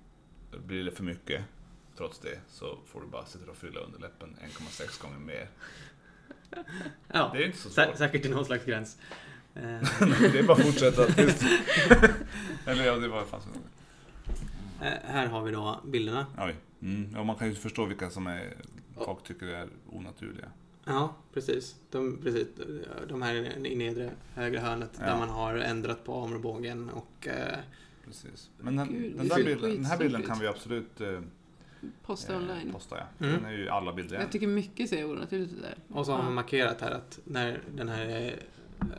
Speaker 2: blir det för mycket, trots det, så får du bara sitta och fylla underläppen 1,6 gånger mer.
Speaker 1: Ja,
Speaker 2: Det är inte så svårt.
Speaker 1: säkert i någon slags gräns.
Speaker 2: Det är bara att fortsätta tills... Eller ja, det var fan så.
Speaker 1: eh, här har vi då bilderna.
Speaker 2: Oj. Mm. Ja, man kan ju förstå vilka som är, folk tycker är onaturliga.
Speaker 1: Ja, precis. De, precis. de här i nedre högra hörnet
Speaker 2: Ja.
Speaker 1: där man har ändrat på armbågen och eh,
Speaker 2: Precis. Men den,
Speaker 3: Gud,
Speaker 2: den, där bilden, den här bilden kan
Speaker 3: ut.
Speaker 2: vi absolut eh,
Speaker 3: Posta
Speaker 2: eh,
Speaker 3: online.
Speaker 2: posta. Ja.
Speaker 1: Mm.
Speaker 2: Den är ju alla bilder.
Speaker 3: Jag tycker mycket ser onaturligt ut där.
Speaker 1: Och så har man markerat här att när den här är-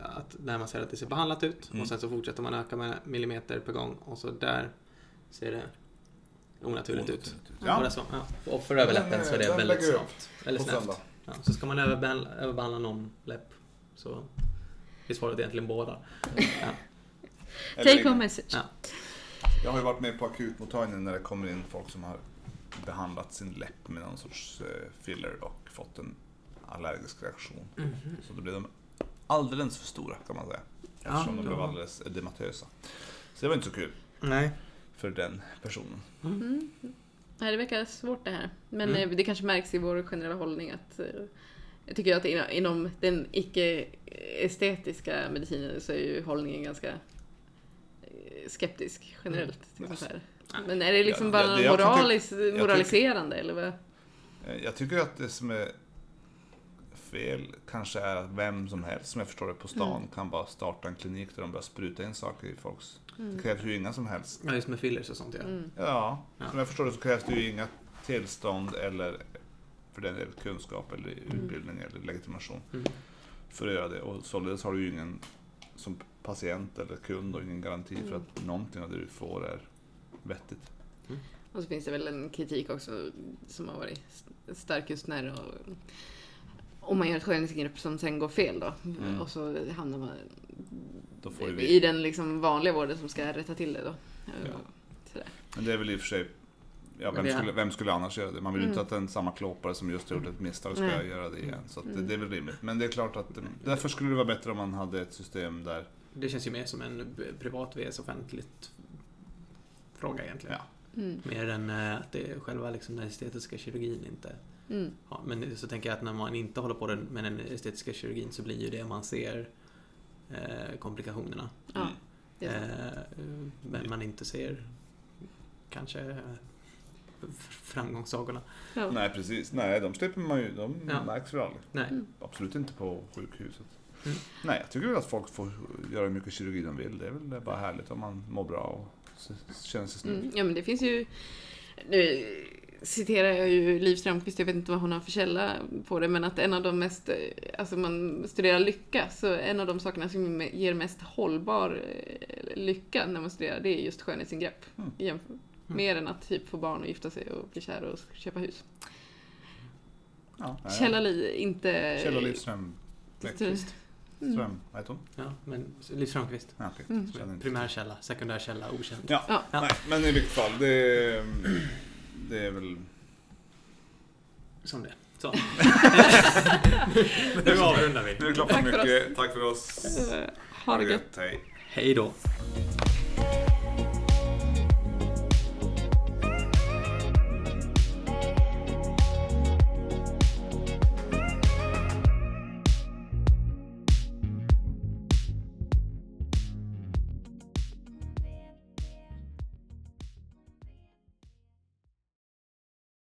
Speaker 1: att när man ser att det ser behandlat ut
Speaker 2: Mm.
Speaker 1: och sen så fortsätter man öka med millimeter per gång och så där ser det onaturligt ut.
Speaker 2: Ja.
Speaker 1: Bara så, ja. Och för överläppen så är det
Speaker 2: den
Speaker 1: väldigt snabbt. Eller
Speaker 2: på
Speaker 1: snabbt. Ja, så ska man överbehandla, överbehandla någon läpp så är svaret egentligen båda. Ja.
Speaker 3: Take home message.
Speaker 1: Ja.
Speaker 2: Jag har ju varit med på akutmottagningen när det kommer in folk som har behandlat sin läpp med någon sorts eh, filler och fått en allergisk reaktion.
Speaker 1: Mhm.
Speaker 2: Så då blev de alldeles för stora kan man säga. Eftersom de
Speaker 1: ja.
Speaker 2: blev alldeles edematösa. Så det var inte så kul
Speaker 1: Nej.
Speaker 2: för den personen.
Speaker 3: Mm. Nej, det verkar svårt det här. Men
Speaker 1: Mm.
Speaker 3: eh, det kanske märks i vår generella hållning att eh, jag tycker att inom- inom den icke-estetiska medicinen så är ju hållningen ganska eh, skeptisk generellt.
Speaker 2: Mm.
Speaker 3: här. Men är det liksom
Speaker 2: Ja,
Speaker 3: bara
Speaker 2: det
Speaker 3: moralis,
Speaker 2: tyck-
Speaker 3: moraliserande eller vad?
Speaker 2: Jag tycker att det som är fel kanske är att vem som helst, som jag förstår det, på stan
Speaker 3: Mm.
Speaker 2: kan bara starta en klinik där de börjar spruta in saker i folks...
Speaker 3: Mm.
Speaker 2: Krävs ju inga som helst...
Speaker 1: Ja, just med fillers och sånt ja.
Speaker 3: Mm.
Speaker 2: Ja,
Speaker 1: Ja.
Speaker 2: som jag förstår det så krävs det ju inga tillstånd eller för den del kunskap eller
Speaker 3: Mm.
Speaker 2: utbildning eller legitimation
Speaker 1: Mm.
Speaker 2: för att göra det. Och således har du ju ingen som patient eller kund och ingen garanti för
Speaker 3: Mm.
Speaker 2: att någonting av det du får är vettigt.
Speaker 3: Och så finns det väl en kritik också som har varit st- stark just när och, om man gör ett skönhetsingrepp som sen går fel då.
Speaker 2: Mm.
Speaker 3: Och så hamnar man
Speaker 2: Då får ju
Speaker 3: i
Speaker 2: vi.
Speaker 3: den liksom vanliga vården som ska rätta till det då.
Speaker 2: Ja.
Speaker 3: Sådär.
Speaker 2: Men det är väl i och för sig Ja, vem, skulle, vem skulle annars göra det? Man vill ju
Speaker 3: Mm.
Speaker 2: inte att en samma klåpare som just gjort ett misstag ska
Speaker 3: Nej.
Speaker 2: göra det igen. Så att det,
Speaker 3: Mm.
Speaker 2: det är väl rimligt. Men det är klart att mm, därför skulle det vara bättre om man hade ett system där
Speaker 1: Det känns ju mer som en privat vs offentligt fråga egentligen.
Speaker 2: Ja.
Speaker 3: Mm.
Speaker 1: Mer än eh, att det är själva liksom, den estetiska kirurgin inte
Speaker 3: Mm.
Speaker 1: Ja, men så tänker jag att när man inte håller på den, med den estetiska kirurgin så blir ju det man ser eh, komplikationerna.
Speaker 3: Ja,
Speaker 2: Mm.
Speaker 1: Eh, men man inte ser kanske eh, framgångssagorna.
Speaker 3: Ja.
Speaker 2: Nej precis, nej de slipper man ju, de
Speaker 1: Ja.
Speaker 2: märks väl aldrig.
Speaker 1: Nej.
Speaker 3: Mm.
Speaker 2: Absolut inte på sjukhuset.
Speaker 1: Mm.
Speaker 2: Nej, jag tycker väl att folk får göra hur mycket kirurgi de vill. Det är väl bara härligt om man mår bra och känner sig snygg.
Speaker 3: Mm. Ja men det finns ju, nu citerar jag ju Liv Strömquist, jag vet inte vad hon har för källa på det, men att en av de mest, eh, alltså man studerar lycka, så en av de sakerna som ger mest hållbar eh, lycka när man studerar, det är just skönhetsingrepp.
Speaker 2: Mm.
Speaker 3: Jämför, Mer än att typ få barn och gifta sig och bli kär och köpa hus.
Speaker 2: Ja.
Speaker 3: Källa Li, inte...
Speaker 2: Källa Livström. Bäckqvist.
Speaker 3: Mm.
Speaker 2: Ström, vad heter hon?
Speaker 1: Ja, men Liv Strömquist.
Speaker 2: Ja, okej.
Speaker 3: Mm.
Speaker 1: Primärkälla, sekundärkälla, okänd.
Speaker 2: Ja,
Speaker 3: Ja.
Speaker 1: Ja.
Speaker 2: Nej, men i vilket fall. Det, det är väl...
Speaker 1: Som det. Så. nu avrundar vi.
Speaker 2: Nu är klockan
Speaker 3: Tack för
Speaker 2: mycket. Tack för oss.
Speaker 3: Eh, Ha det gött.
Speaker 2: Hej.
Speaker 1: Hej då.